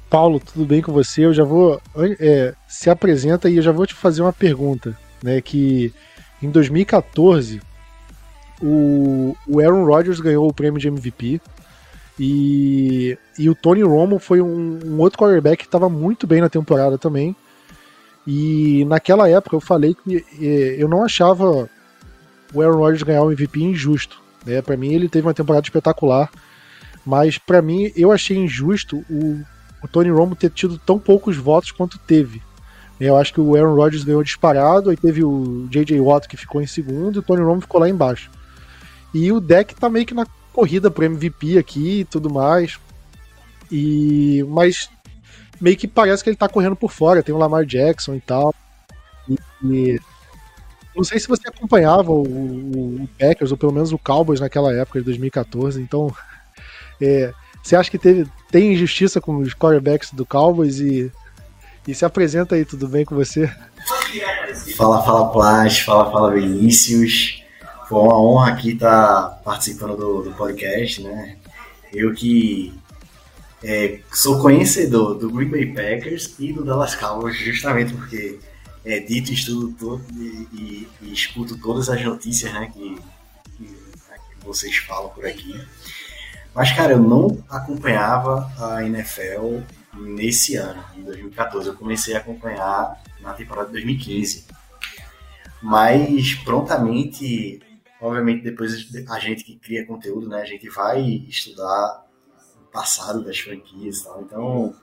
Paulo, tudo bem com você? Eu já vou. É, se apresenta e eu já vou te fazer uma pergunta. Né, que em 2014 o, o Aaron Rodgers ganhou o prêmio de MVP e, e o Tony Romo foi um, um outro quarterback que estava muito bem na temporada também. E naquela época eu falei que é, eu não achava o Aaron Rodgers ganhar o MVP injusto. Né? Para mim, ele teve uma temporada espetacular, mas para mim, eu achei injusto o, o Tony Romo ter tido tão poucos votos quanto teve. Eu acho que o Aaron Rodgers ganhou disparado, aí teve o J.J. Watt que ficou em segundo e o Tony Romo ficou lá embaixo. E o deck tá meio que na corrida pro MVP aqui e tudo mais. E mas meio que parece que ele tá correndo por fora, tem o Lamar Jackson e tal. E, e não sei se você acompanhava o, o, Packers, ou pelo menos o Cowboys naquela época de 2014, então. É, você acha que teve, tem injustiça com os quarterbacks do Cowboys e, e se apresenta aí, tudo bem com você? Fala, fala Plas, fala, fala Vinícius. Foi uma honra aqui estar participando do, do podcast, né? Eu que é, sou conhecedor do Green Bay Packers e do Dallas Cowboys, justamente porque é, dito estudo todo e, e, e, escuto todas as notícias né, que, que, que, vocês falam por aqui. Mas, cara, eu não acompanhava a NFL nesse ano, em 2014. Eu comecei a acompanhar na temporada de 2015. Mas prontamente, obviamente, depois a gente que cria conteúdo, né, a gente vai estudar o passado das franquias e tal. Então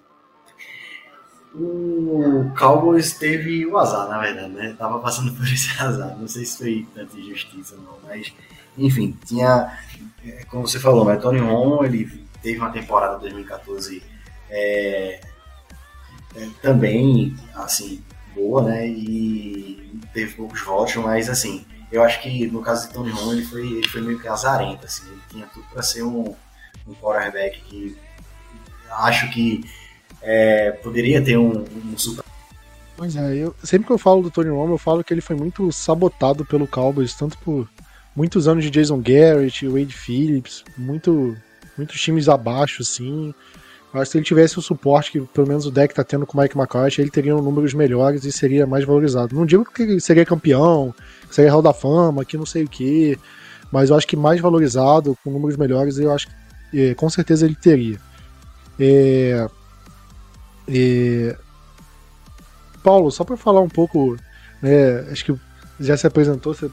o Cowboys teve o azar, na verdade, né? Tava passando por esse azar. Não sei se foi tanta injustiça ou não, mas enfim, tinha, é, como você falou, né? Tony Romo, ele teve uma temporada 2014 é, é, também, assim, boa, né? E teve poucos votos, mas assim, eu acho que no caso de Tony Romo, ele foi, ele foi meio que azarento, assim, ele tinha tudo para ser um, um quarterback que acho que é, poderia ter um, um super. Pois é, eu, sempre que eu falo do Tony Romo, eu falo que ele foi muito sabotado pelo Cowboys, tanto por muitos anos de Jason Garrett, Wade Phillips, muito, muitos times abaixo, assim. Mas se ele tivesse o suporte que pelo menos o deck tá tendo com o Mike McCarthy, ele teria números melhores e seria mais valorizado. Não digo que seria campeão, que seria Hall da Fama, que não sei o que, mas eu acho que mais valorizado, com números melhores, eu acho que é, com certeza ele teria. É, e... Paulo, só para falar um pouco, né, acho que já se apresentou, você é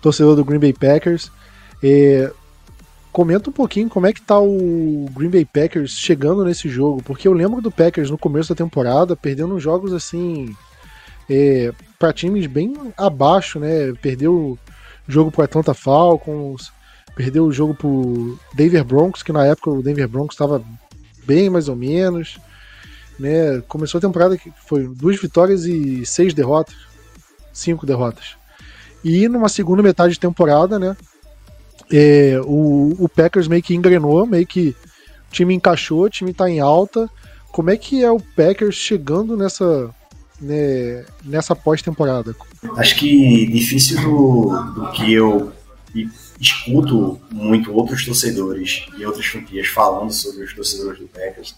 torcedor do Green Bay Packers. E... Comenta um pouquinho como é que tá o Green Bay Packers chegando nesse jogo, porque eu lembro do Packers no começo da temporada perdendo jogos assim é, para times bem abaixo, né? Perdeu o jogo pro Atlanta Falcons, perdeu o jogo pro Denver Broncos, que na época o Denver Broncos estava bem mais ou menos. Né? Começou a temporada que foi duas vitórias e seis derrotas. Cinco derrotas. E numa segunda metade de temporada, né? É, o, o Packers meio que engrenou, meio que o time encaixou, o time tá em alta. Como é que é o Packers chegando nessa, né, nessa pós-temporada? Acho que difícil do, do que eu escuto muito outros torcedores e outras franquias falando sobre os torcedores do Packers.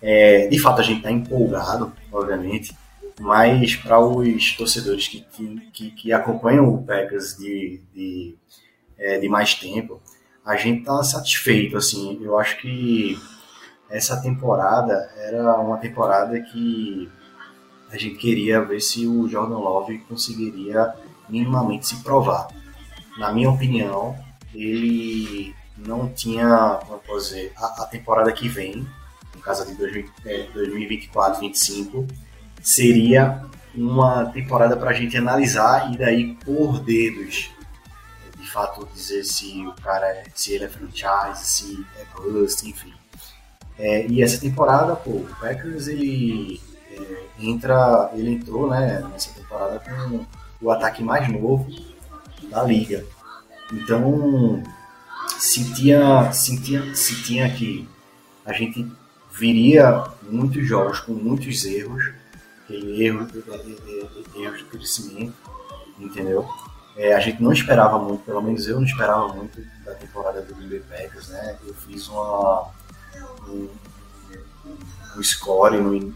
É, de fato, a gente está empolgado, obviamente, mas para os torcedores que, que, que, acompanham o Packers de, de, é, de mais tempo, a gente está satisfeito. Assim, eu acho que essa temporada era uma temporada que a gente queria ver se o Jordan Love conseguiria minimamente se provar. Na minha opinião, ele não tinha, como dizer, a, a temporada que vem, no caso de 2024, 2025, seria uma temporada para a gente analisar e daí por dedos de fato dizer se o cara se ele é franchise, se é bust, enfim. É, e essa temporada, pô, o Packers ele é, entra, ele entrou, né, nessa temporada com o ataque mais novo da liga. Então, se tinha, se tinha, se tinha que a gente viria muitos jogos com muitos erros, erros, erros de crescimento, entendeu? É, a gente não esperava muito, pelo menos eu não esperava muito da temporada do Green Bay Packers, né? Eu fiz uma, um, um score no,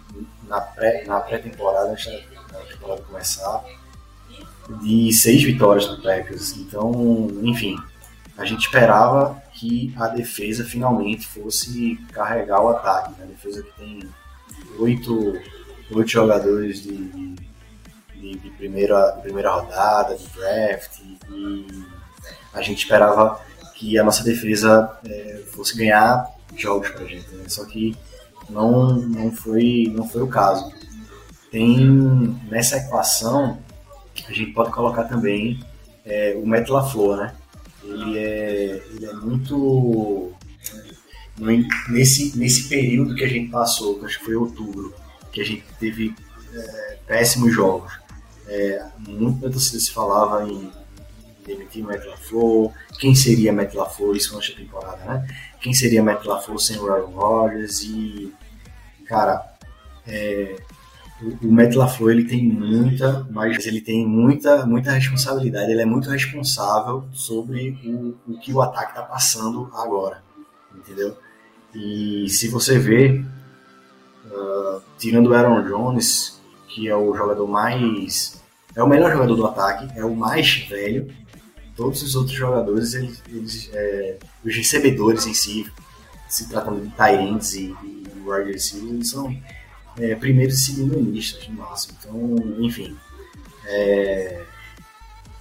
na pré-temporada, na pré da temporada começar, de seis vitórias do Packers. Então, enfim, a gente esperava que a defesa finalmente fosse carregar o ataque. Né? A defesa que tem oito, oito jogadores de, de, de primeira, de primeira rodada, de draft, e a gente esperava que a nossa defesa é, fosse ganhar jogos pra gente. Né? Só que não, não, foi, não foi o caso. Tem nessa equação, a gente pode colocar também é, o Matt LaFleur, né? Ele é, ele é muito. Nesse, nesse período que a gente passou, que acho que foi outubro, que a gente teve é, péssimos jogos, é, muito da torcida se falava em demitir Matt LaFleur, quem seria Matt LaFleur, isso nessa temporada, né? Quem seria Matt LaFleur sem o Aaron Rodgers e, cara, é, o, o Matt LaFleur, ele tem muita, mas ele tem muita, muita responsabilidade, ele é muito responsável sobre o, o que o ataque está passando agora, entendeu? E se você vê, uh, tirando o Aaron Jones, que é o jogador mais. É o melhor jogador do ataque, é o mais velho. Todos os outros jogadores, eles, eles é, os recebedores em si, se tratando de Tyrants e, e wide receivers, são é, primeiro e segundo listas no máximo. Então, enfim, é,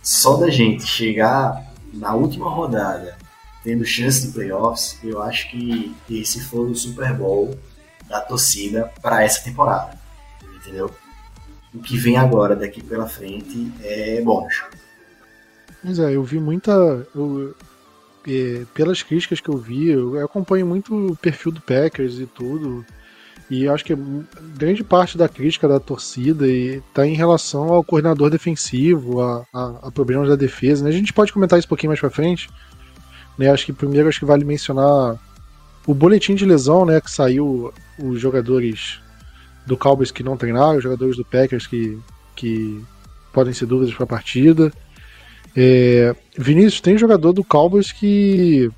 só da gente chegar na última rodada tendo chance de playoffs, eu acho que esse foi o Super Bowl da torcida para essa temporada, entendeu? O que vem agora daqui pela frente é bônus. Mas é, eu vi muita. Eu, é, pelas críticas que eu vi, eu acompanho muito o perfil do Packers e tudo. E acho que grande parte da crítica da torcida está em relação ao coordenador defensivo, a, a, a, problemas da defesa. Né? A gente pode comentar isso um pouquinho mais para frente. Né? Acho que primeiro acho que vale mencionar o boletim de lesão, né, que saiu os jogadores do Cowboys que não treinaram, os jogadores do Packers que, que podem ser dúvidas para a partida. É, Vinícius, tem jogador do Cowboys que,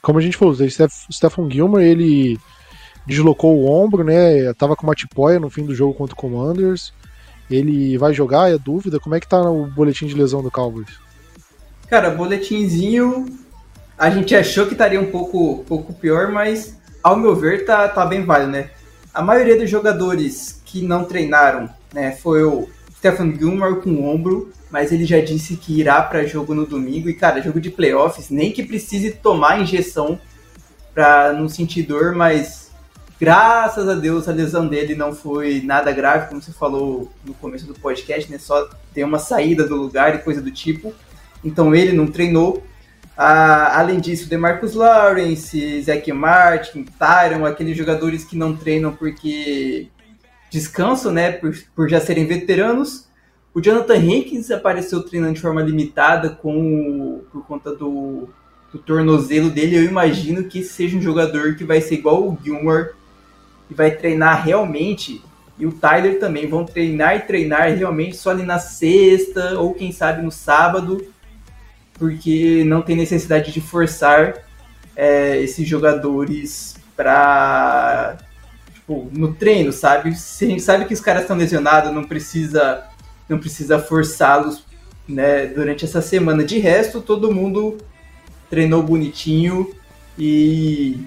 como a gente falou, o Stephen Gilmer, ele deslocou o ombro, né? Tava com uma tipóia no fim do jogo contra o Commanders. Ele vai jogar, é dúvida? Como é que tá o boletim de lesão do Cowboys? Cara, boletimzinho, a gente achou que estaria um pouco, pouco pior, mas ao meu ver tá, tá bem válido, né? A maioria dos jogadores que não treinaram, né, foi o Stephen Gilmore com o ombro, mas ele já disse que irá para jogo no domingo. E, cara, jogo de playoffs, nem que precise tomar injeção para não sentir dor, mas Graças a Deus a lesão dele não foi nada grave, como você falou no começo do podcast, né? Só ter uma saída do lugar e coisa do tipo. Então ele não treinou. Ah, além disso, DeMarcus Lawrence, Zach Martin, Tyron, aqueles jogadores que não treinam porque descansam, né? Por, por já serem veteranos. O Jonathan Hankins apareceu treinando de forma limitada com por conta do, do tornozelo dele. Eu imagino que seja um jogador que vai ser igual o Gilmore e vai treinar realmente. E o Tyler também vão treinar e treinar realmente só ali na sexta ou quem sabe no sábado, porque não tem necessidade de forçar é, esses jogadores para tipo, no treino, sabe? Se a gente sabe que os caras estão lesionados, não precisa não precisa forçá-los né, durante essa semana. De resto, todo mundo treinou bonitinho e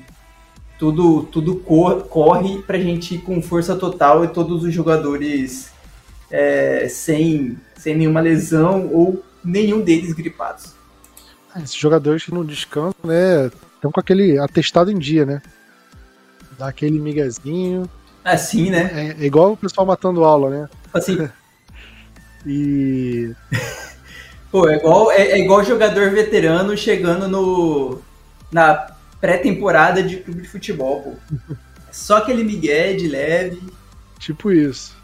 tudo, tudo cor, corre para a gente ir com força total e todos os jogadores é, sem, sem nenhuma lesão ou nenhum deles gripados. É, esses jogadores que não descansam, né, estão com aquele atestado em dia, né? Dá aquele miguezinho. Assim, né? É, é igual o pessoal matando aula, né? Assim, E. Pô, é igual, é, é igual jogador veterano chegando no na pré-temporada de clube de futebol, pô. É só aquele migué de leve. Tipo isso.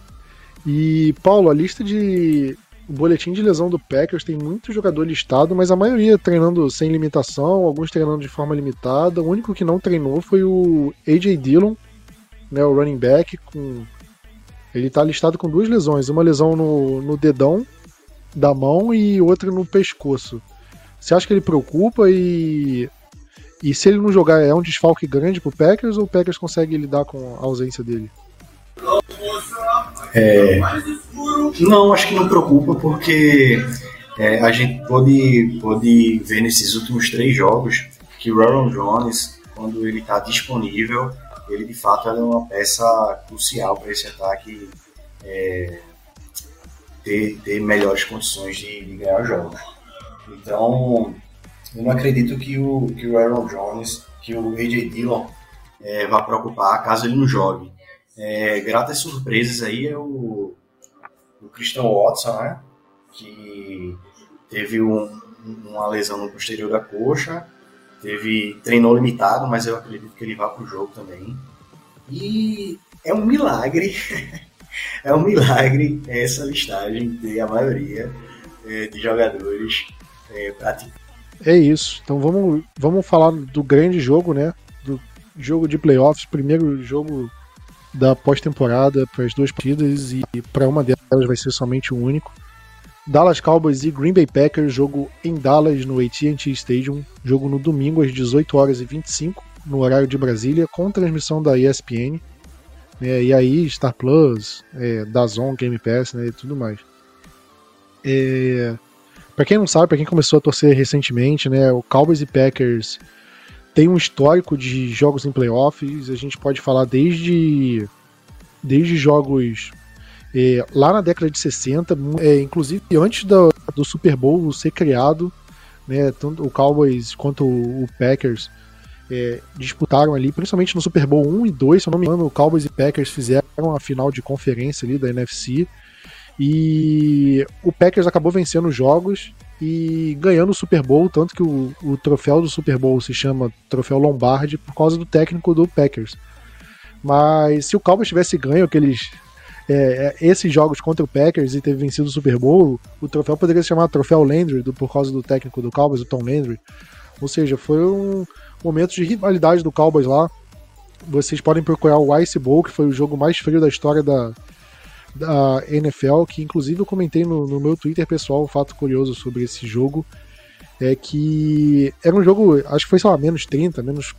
E, Paulo, a lista de. O boletim de lesão do Packers tem muito jogador listado, mas a maioria treinando sem limitação, alguns treinando de forma limitada. O único que não treinou foi o A.J. Dillon, né, o running back, com ele tá listado com duas lesões, uma lesão no, no dedão da mão e outra no pescoço. Você acha que ele preocupa e e se ele não jogar é um desfalque grande pro Packers ou o Packers consegue lidar com a ausência dele? É, não, acho que não preocupa porque é, a gente pode, pode ver nesses últimos três jogos que o Aaron Jones, quando ele está disponível, ele de fato é uma peça crucial para esse ataque é, ter, ter melhores condições de, de ganhar jogos. Então, eu não acredito que o, que o Aaron Jones, que o AJ Dillon é, vá preocupar caso ele não jogue. É, gratas surpresas aí é o, o Christian Watson, né? Que teve um, uma lesão no posterior da coxa, teve treinou limitado, mas eu acredito que ele vá para o jogo também. E é um milagre, é um milagre essa listagem ter a maioria é, de jogadores é, praticando. É isso. Então vamos, vamos falar do grande jogo, né? Do jogo de playoffs, primeiro jogo da pós-temporada para as duas partidas e para uma delas vai ser somente o único. Dallas Cowboys e Green Bay Packers, jogo em Dallas no AT&T Stadium, jogo no domingo às 18 horas e 25 no horário de Brasília, com transmissão da ESPN. Né, e aí Star Plus, é, Dazon, Game Pass né, e tudo mais. É, para quem não sabe, para quem começou a torcer recentemente, né, o Cowboys e Packers tem um histórico de jogos em playoffs. A gente pode falar desde, desde jogos é, lá na década de 60, é, inclusive antes do, do Super Bowl ser criado, né, tanto o Cowboys quanto o Packers é, disputaram ali, principalmente no Super Bowl 1 e 2, se eu não me engano, o Cowboys e Packers fizeram a final de conferência ali da NFC. E o Packers acabou vencendo os jogos e ganhando o Super Bowl, tanto que o, o troféu do Super Bowl se chama Troféu Lombardi por causa do técnico do Packers. Mas se o Cowboys tivesse ganho aqueles é, é, esses jogos contra o Packers e ter vencido o Super Bowl, o troféu poderia se chamar Troféu Landry, do, por causa do técnico do Cowboys, o Tom Landry. Ou seja, foi um momento de rivalidade do Cowboys lá. Vocês podem procurar o Ice Bowl, que foi o jogo mais frio da história da, da NFL, que inclusive eu comentei no, no meu Twitter pessoal um fato curioso sobre esse jogo. É que era um jogo, acho que foi, sei lá, menos 30, menos.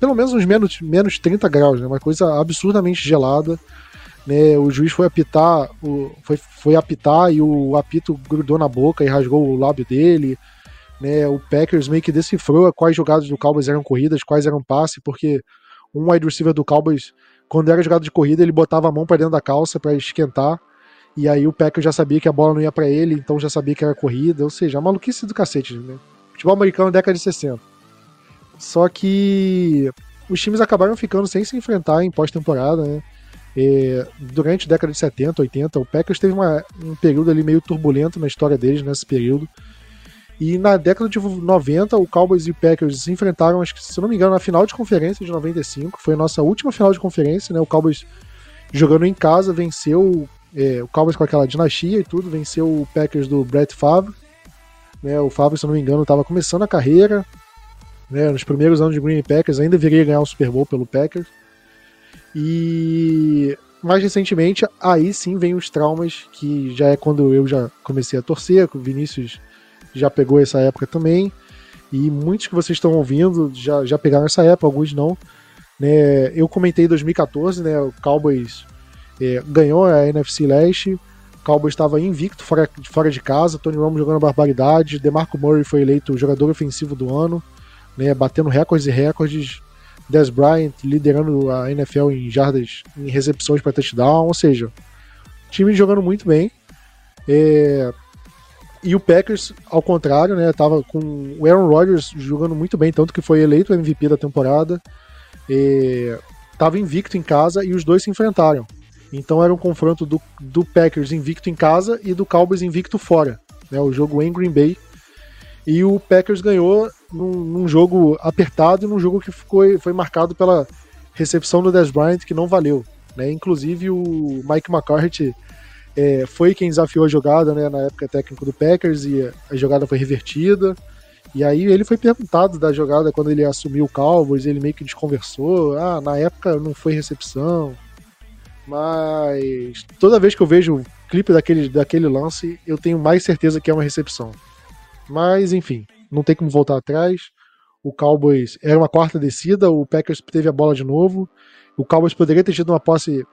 Pelo menos uns menos, menos 30 graus, né? Uma coisa absurdamente gelada. Né, o juiz foi apitar, o, foi, foi apitar e o apito grudou na boca e rasgou o lábio dele. Né, o Packers meio que decifrou quais jogadas do Cowboys eram corridas, quais eram passe, porque um wide receiver do Cowboys quando era jogada de corrida, ele botava a mão para dentro da calça para esquentar. E aí o Packers já sabia que a bola não ia para ele, então já sabia que era corrida. Ou seja, a maluquice do cacete, né? Futebol americano década de 60. Só que os times acabaram ficando sem se enfrentar em pós-temporada, né? E, durante a década de 70, 80, o Packers teve uma, um período ali meio turbulento na história deles nesse período. E na década de 90, o Cowboys e o Packers se enfrentaram, acho que, se não me engano, na final de conferência de 95. Foi a nossa última final de conferência, né? O Cowboys jogando em casa venceu é, o Cowboys com aquela dinastia e tudo, venceu o Packers do Brett Favre. Né? O Favre, se não me engano, estava começando a carreira. Né? Nos primeiros anos de Green Packers, ainda viria ganhar o Super Bowl pelo Packers. E mais recentemente, aí sim vem os traumas, que já é quando eu já comecei a torcer, o Vinícius já pegou essa época também. E muitos que vocês estão ouvindo já, já pegaram essa época, alguns não. Né, eu comentei em 2014, né, o Cowboys é, ganhou a NFC Leste, o Cowboys estava invicto fora, fora de casa, Tony Romo jogando barbaridade, DeMarco Murray foi eleito jogador ofensivo do ano, né, batendo recordes e recordes, Dez Bryant liderando a NFL em jardas, em recepções para touchdown, ou seja, time jogando muito bem. É, e o Packers, ao contrário, né, tava com o Aaron Rodgers jogando muito bem, tanto que foi eleito MVP da temporada. Estava invicto em casa e os dois se enfrentaram. Então era um confronto do, do Packers invicto em casa e do Cowboys invicto fora. Né, o jogo em Green Bay. E o Packers ganhou num, num jogo apertado e num jogo que ficou, foi marcado pela recepção do Dez Bryant, que não valeu. Né? Inclusive o Mike McCarthy é, foi quem desafiou a jogada, né, na época técnico do Packers, e a jogada foi revertida. E aí ele foi perguntado da jogada quando ele assumiu o Cowboys, ele meio que desconversou. Ah, na época não foi recepção. Mas toda vez que eu vejo o clipe daquele, daquele lance, eu tenho mais certeza que é uma recepção. Mas enfim, não tem como voltar atrás. O Cowboys era uma quarta descida, o Packers teve a bola de novo. O Cowboys poderia ter tido uma posse,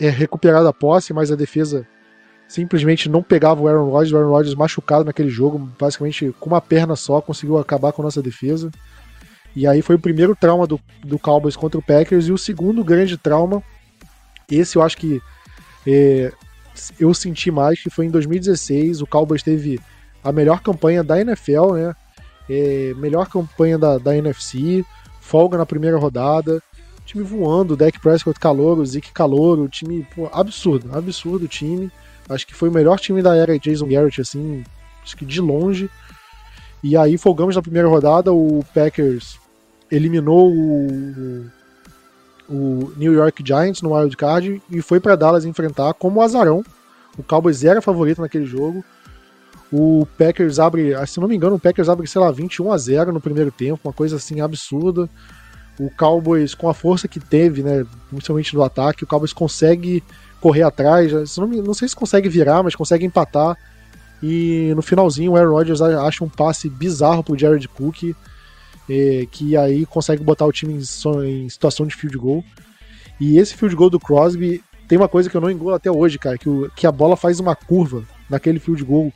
é, recuperado a posse, mas a defesa simplesmente não pegava o Aaron Rodgers, o Aaron Rodgers machucado naquele jogo, basicamente com uma perna só, conseguiu acabar com a nossa defesa. E aí foi o primeiro trauma do, do Cowboys contra o Packers, e o segundo grande trauma, esse eu acho que é, eu senti mais, que foi em 2016, o Cowboys teve a melhor campanha da NFL, né? É, melhor campanha da, da NFC, folga na primeira rodada, time voando, Dak Prescott calouro, Zeke calouro, time pô, absurdo, absurdo o time. Acho que foi o melhor time da era Jason Garrett, assim, acho que de longe. E aí folgamos na primeira rodada, o Packers eliminou o, o New York Giants no wild card e foi para Dallas enfrentar como azarão. O Cowboys era favorito naquele jogo. O Packers abre, se não me engano, o Packers abre, sei lá, 21 a 0 no primeiro tempo, uma coisa assim absurda. O Cowboys, com a força que teve, né, principalmente no ataque, o Cowboys consegue correr atrás. Não, não, sei se consegue virar, mas consegue empatar. E no finalzinho o Aaron Rodgers acha um passe bizarro pro Jared Cook, é, que aí consegue botar o time em, em, situação de field goal. E esse field goal do Crosby tem uma coisa que eu não engulo até hoje, cara, que, o, que a bola faz uma curva naquele field goal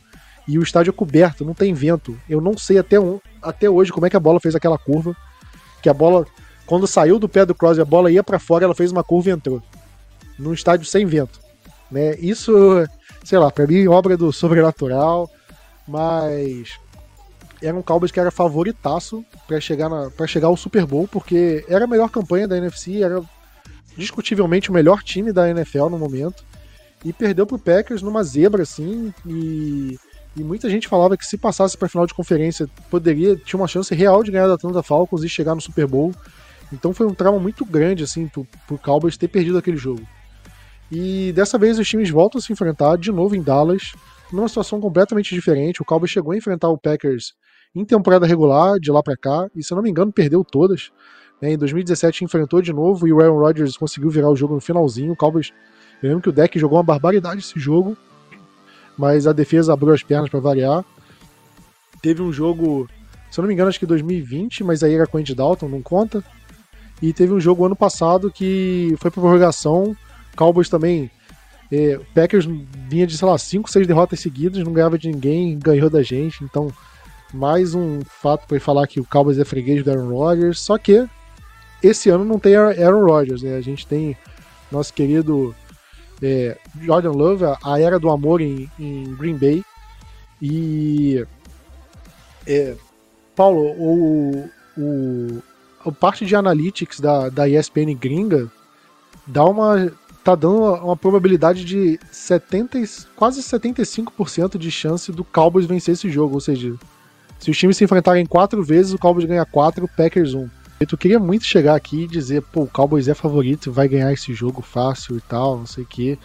e o estádio é coberto, não tem vento. Eu não sei até, um, até hoje como é que a bola fez aquela curva. Que a bola, quando saiu do pé do Crosby, a bola ia para fora, ela fez uma curva e entrou num estádio sem vento. Né? Isso, sei lá, para mim obra do sobrenatural, mas era um Cowboys que era favoritaço para chegar para chegar ao Super Bowl, porque era a melhor campanha da NFC, era discutivelmente o melhor time da NFL no momento. E perdeu pro Packers numa zebra assim, e, e muita gente falava que se passasse para final de conferência, poderia tinha uma chance real de ganhar da Atlanta Falcons e chegar no Super Bowl. Então foi um trauma muito grande assim pro, pro Cowboys ter perdido aquele jogo. E dessa vez os times voltam a se enfrentar de novo em Dallas, numa situação completamente diferente. O Cowboys chegou a enfrentar o Packers em temporada regular, de lá para cá, e se eu não me engano, perdeu todas. Né? Em 2017 enfrentou de novo e o Aaron Rodgers conseguiu virar o jogo no finalzinho. O Cowboys, eu lembro que o deck jogou uma barbaridade esse jogo, mas a defesa abriu as pernas para variar. Teve um jogo, se eu não me engano, acho que 2020, mas aí era com Andy Dalton, não conta. E teve um jogo ano passado que foi para prorrogação Cowboys também. É, Packers vinha de, sei lá, 5, 6 derrotas seguidas, não ganhava de ninguém, ganhou da gente. Então, mais um fato para falar que o Cowboys é freguês do Aaron Rodgers. Só que esse ano não tem Aaron Rodgers, né? A gente tem nosso querido é, Jordan Love, a era do amor em, em Green Bay. E. É, Paulo, o, o, a parte de analytics da, da ESPN gringa dá uma tá dando uma, probabilidade de 70, quase 75% de chance do Cowboys vencer esse jogo, ou seja, se os times se enfrentarem quatro vezes, o Cowboys ganha quatro, Packers um. Eu queria muito chegar aqui e dizer, pô, o Cowboys é favorito, vai ganhar esse jogo fácil e tal, não sei o quê.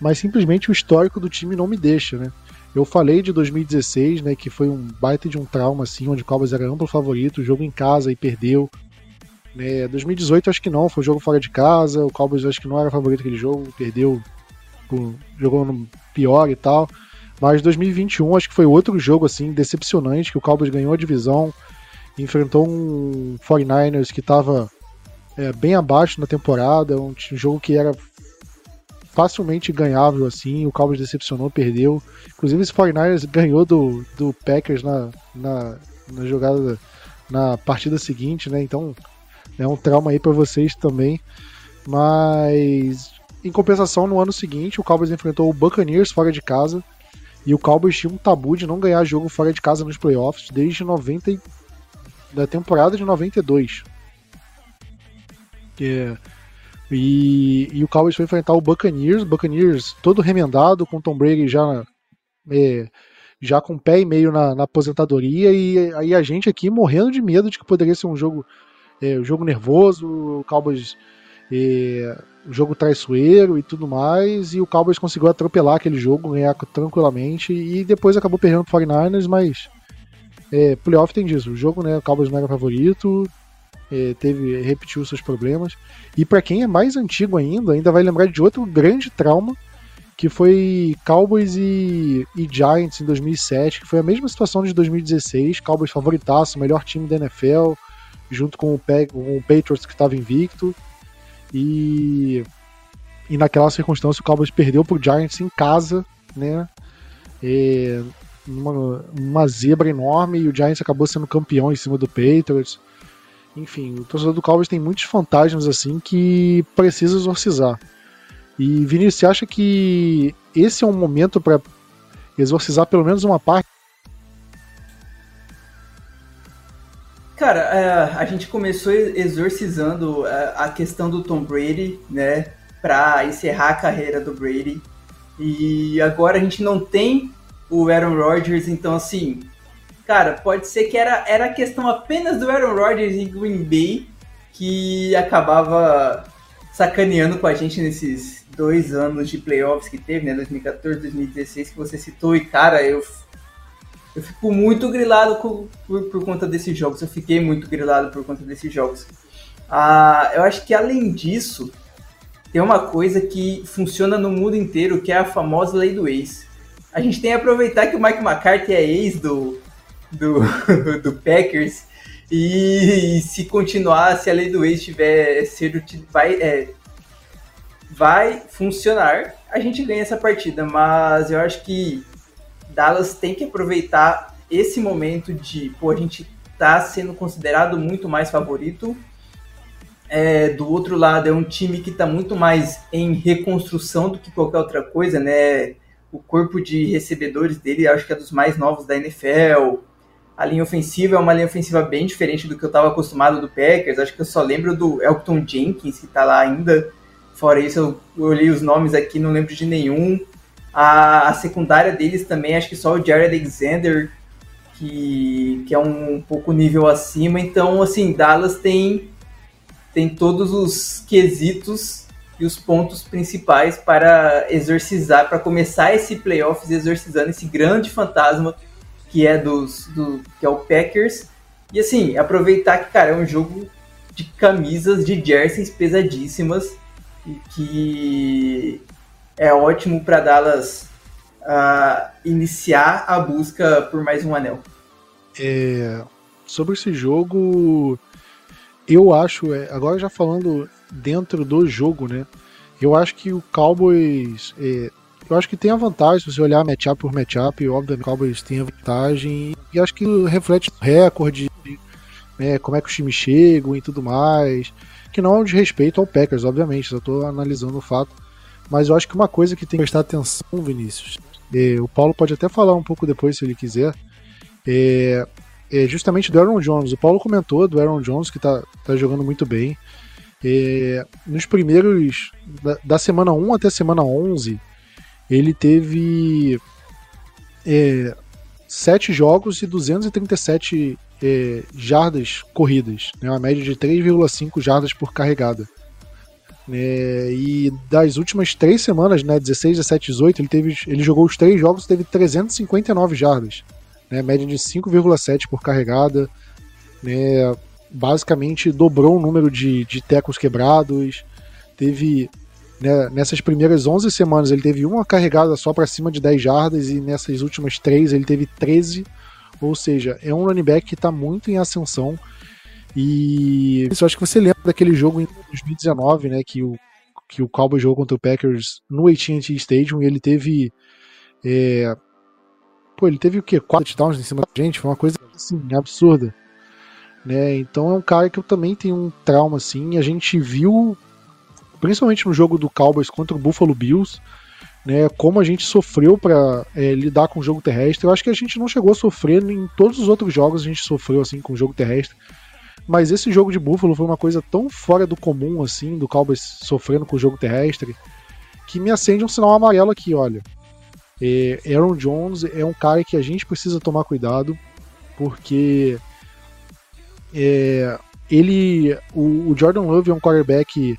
Mas simplesmente o histórico do time não me deixa, né? Eu falei de 2016, né, que foi um baita de um trauma, assim, onde o Cowboys era amplo favorito, jogo em casa e perdeu. Né, 2018 acho que não, foi um jogo fora de casa, o Cowboys acho que não era favorito aquele jogo, perdeu, jogou no pior e tal. Mas 2021 acho que foi outro jogo, assim, decepcionante, que o Cowboys ganhou a divisão, enfrentou um 49ers que estava é, bem abaixo na temporada, um jogo que era facilmente ganhável assim, o Cowboys decepcionou, perdeu. Inclusive esse 49ers ganhou do, do Packers na, na, na jogada, na partida seguinte, né? Então é um trauma aí para vocês também. Mas em compensação, no ano seguinte, o Cowboys enfrentou o Buccaneers fora de casa. E o Cowboys tinha um tabu de não ganhar jogo fora de casa nos playoffs desde 90 da temporada de 92. É, e, e o Cowboys foi enfrentar o Buccaneers, Buccaneers todo remendado, com Tom Brady já, é, já com pé e meio na, na, aposentadoria, e aí a gente aqui morrendo de medo de que poderia ser um jogo, é, um jogo nervoso, o Cowboys. É, um jogo traiçoeiro e tudo mais, e o Cowboys conseguiu atropelar aquele jogo, ganhar tranquilamente, e depois acabou perdendo pro 49ers, mas é, playoff tem disso. O jogo, né? O Cowboys era favorito, é, teve repetiu seus problemas. E para quem é mais antigo ainda, ainda vai lembrar de outro grande trauma que foi Cowboys e, e, Giants em 2007, que foi a mesma situação de 2016, Cowboys favoritaço, melhor time da NFL, junto com o, com o Patriots que estava invicto. E, e naquela circunstância o Cowboys perdeu pro Giants em casa, né? E, uma, uma zebra enorme e o Giants acabou sendo campeão em cima do Patriots. Enfim, o torcedor do Cowboys tem muitos fantasmas assim que precisa exorcizar. E Vinícius, você acha que esse é um momento para exorcizar pelo menos uma parte? Cara, é, a gente começou exorcizando é, a questão do Tom Brady, né, para encerrar a carreira do Brady. E agora a gente não tem o Aaron Rodgers, então assim, cara, pode ser que era, era questão apenas do Aaron Rodgers em Green Bay que acabava sacaneando com a gente nesses dois anos de playoffs que teve, né, 2014, 2016 que você citou e cara, eu eu fico muito grilado por, por, por conta desses jogos, eu fiquei muito grilado por conta desses jogos. Ah, eu acho que além disso, tem uma coisa que funciona no mundo inteiro, que é a famosa lei do ex a gente tem que aproveitar que o Mike McCarthy é ex do, do, do Packers e, se continuar, se a lei do ex tiver ser vai, é, vai funcionar, a gente ganha essa partida. Mas eu acho que Dallas tem que aproveitar esse momento de, pô, a gente tá sendo considerado muito mais favorito. É, do outro lado, é um time que está muito mais em reconstrução do que qualquer outra coisa, né? o corpo de recebedores dele acho que é dos mais novos da NFL. A linha ofensiva é uma linha ofensiva bem diferente do que eu estava acostumado do Packers. Acho que eu só lembro do Elton Jenkins, que está lá ainda. Fora isso, eu olhei os nomes aqui, não lembro de nenhum. A, a secundária deles também, acho que só o Jared Alexander, que, que é um, um pouco nível acima. Então, assim, Dallas tem, tem todos os quesitos e os pontos principais para exorcizar, para começar esse playoffs exorcizando esse grande fantasma que é dos do que é o Packers. E assim, aproveitar que, cara, é um jogo de camisas de jerseys pesadíssimas e que é ótimo para Dallas uh, iniciar a busca por mais um anel. É, sobre esse jogo, eu acho, é, agora já falando dentro do jogo, né? Eu acho que o Cowboys. É, eu acho que tem a vantagem, se você olhar matchup por matchup, obviamente o Cowboys tem a vantagem. E acho que reflete o recorde, né, como é que os times chegam e tudo mais. Que não é um desrespeito ao Packers, obviamente, só estou analisando o fato. Mas eu acho que uma coisa que tem que prestar atenção, Vinícius, é, o Paulo pode até falar um pouco depois se ele quiser. É, é justamente do Aaron Jones. O Paulo comentou do Aaron Jones, que tá, tá jogando muito bem. É, nos primeiros. Da, da, semana 1 até semana 11, ele teve. É, 7 jogos e 237 é, jardas corridas, né, uma média de 3,5 jardas por carregada. É, e das últimas três semanas, né, 16, 17, 18, ele, teve, ele jogou os três jogos e teve 359 jardas, né, média de 5,7 por carregada, né, basicamente dobrou o número de, de tecos quebrados, teve né, nessas primeiras 11 semanas ele teve uma carregada só para cima de 10 jardas e nessas últimas três ele teve 13, ou seja, é um running back que está muito em ascensão, e eu acho que você lembra daquele jogo em 2019, né, que o, que o Cowboys jogou contra o Packers no AT&T Stadium e ele teve é, pô, ele teve o quê? Quatro touchdowns em cima da gente, foi uma coisa assim, absurda. Né? Então é um cara que eu também tenho um trauma assim, a gente viu principalmente no jogo do Cowboys contra o Buffalo Bills, né, como a gente sofreu para é, lidar com o jogo terrestre. Eu acho que a gente não chegou a sofrer em todos os outros jogos, a gente sofreu assim com o jogo terrestre. Mas esse jogo de Buffalo foi uma coisa tão fora do comum, assim, do Cowboys sofrendo com o jogo terrestre, que me acende um sinal amarelo aqui, olha. É, Aaron Jones é um cara que a gente precisa tomar cuidado, porque é, ele, o, o, Jordan Love é um quarterback,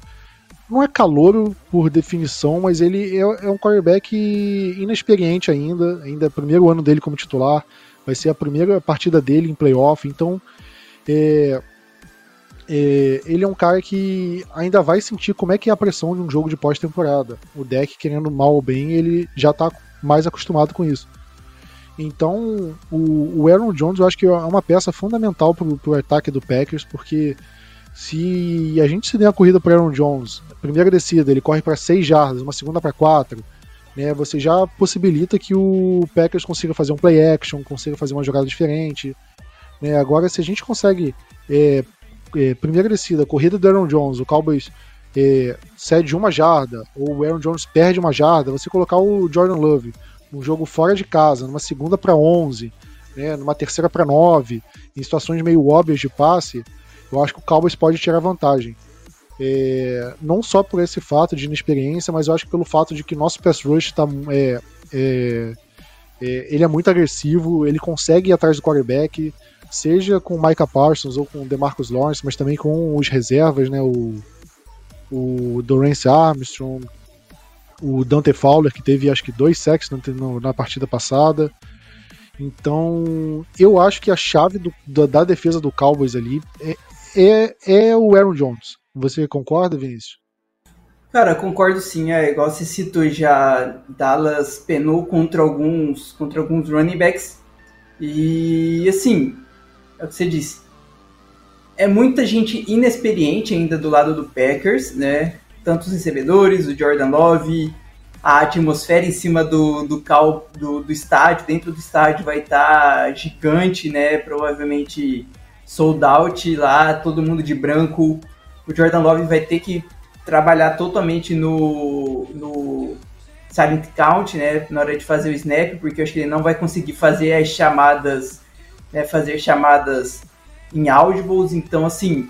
não é calouro por definição, mas ele é, é um quarterback inexperiente ainda, ainda é o primeiro ano dele como titular, vai ser a primeira partida dele em playoff, então é, é, ele é um cara que ainda vai sentir como é que é a pressão de um jogo de pós-temporada. O deck, querendo mal ou bem, ele já está mais acostumado com isso. Então, o, o, Aaron Jones eu acho que é uma peça fundamental para o ataque do Packers, porque se a gente se der a corrida para Aaron Jones, primeira descida, ele corre para 6 jardas, uma segunda para 4, né, você já possibilita que o Packers consiga fazer um play action, consiga fazer uma jogada diferente. Né, agora, se a gente consegue é, é, primeira descida, corrida do Aaron Jones, o Cowboys é, cede uma jarda, ou o Aaron Jones perde uma jarda, você colocar o Jordan Love num jogo fora de casa, numa segunda para 11, né, numa terceira para 9, em situações meio óbvias de passe, eu acho que o Cowboys pode tirar vantagem. É, não só por esse fato de inexperiência, mas eu acho que pelo fato de que nosso pass rush tá, é, é, é ele é muito agressivo, ele consegue ir atrás do quarterback, seja com o Micah Parsons ou com o DeMarcus Lawrence, mas também com os reservas, né, o, o Dorance Armstrong, o Dante Fowler, que teve acho que dois sacks na, na partida passada. Então, eu acho que a chave do, da, da, defesa do Cowboys ali é, é, é, o Aaron Jones. Você concorda, Vinícius? Cara, concordo sim. É igual você citou já, Dallas penou contra alguns, contra alguns running backs. E assim, é o que você disse. É muita gente inexperiente ainda do lado do Packers, né? Tanto os recebedores, o Jordan Love, a atmosfera em cima do, do, cal, do, do estádio, dentro do estádio vai estar tá gigante, né? Provavelmente sold out lá, todo mundo de branco. O Jordan Love vai ter que trabalhar totalmente no, no silent count, né? Na hora de fazer o snap, porque eu acho que ele não vai conseguir fazer as chamadas né, fazer chamadas em audibles, então assim,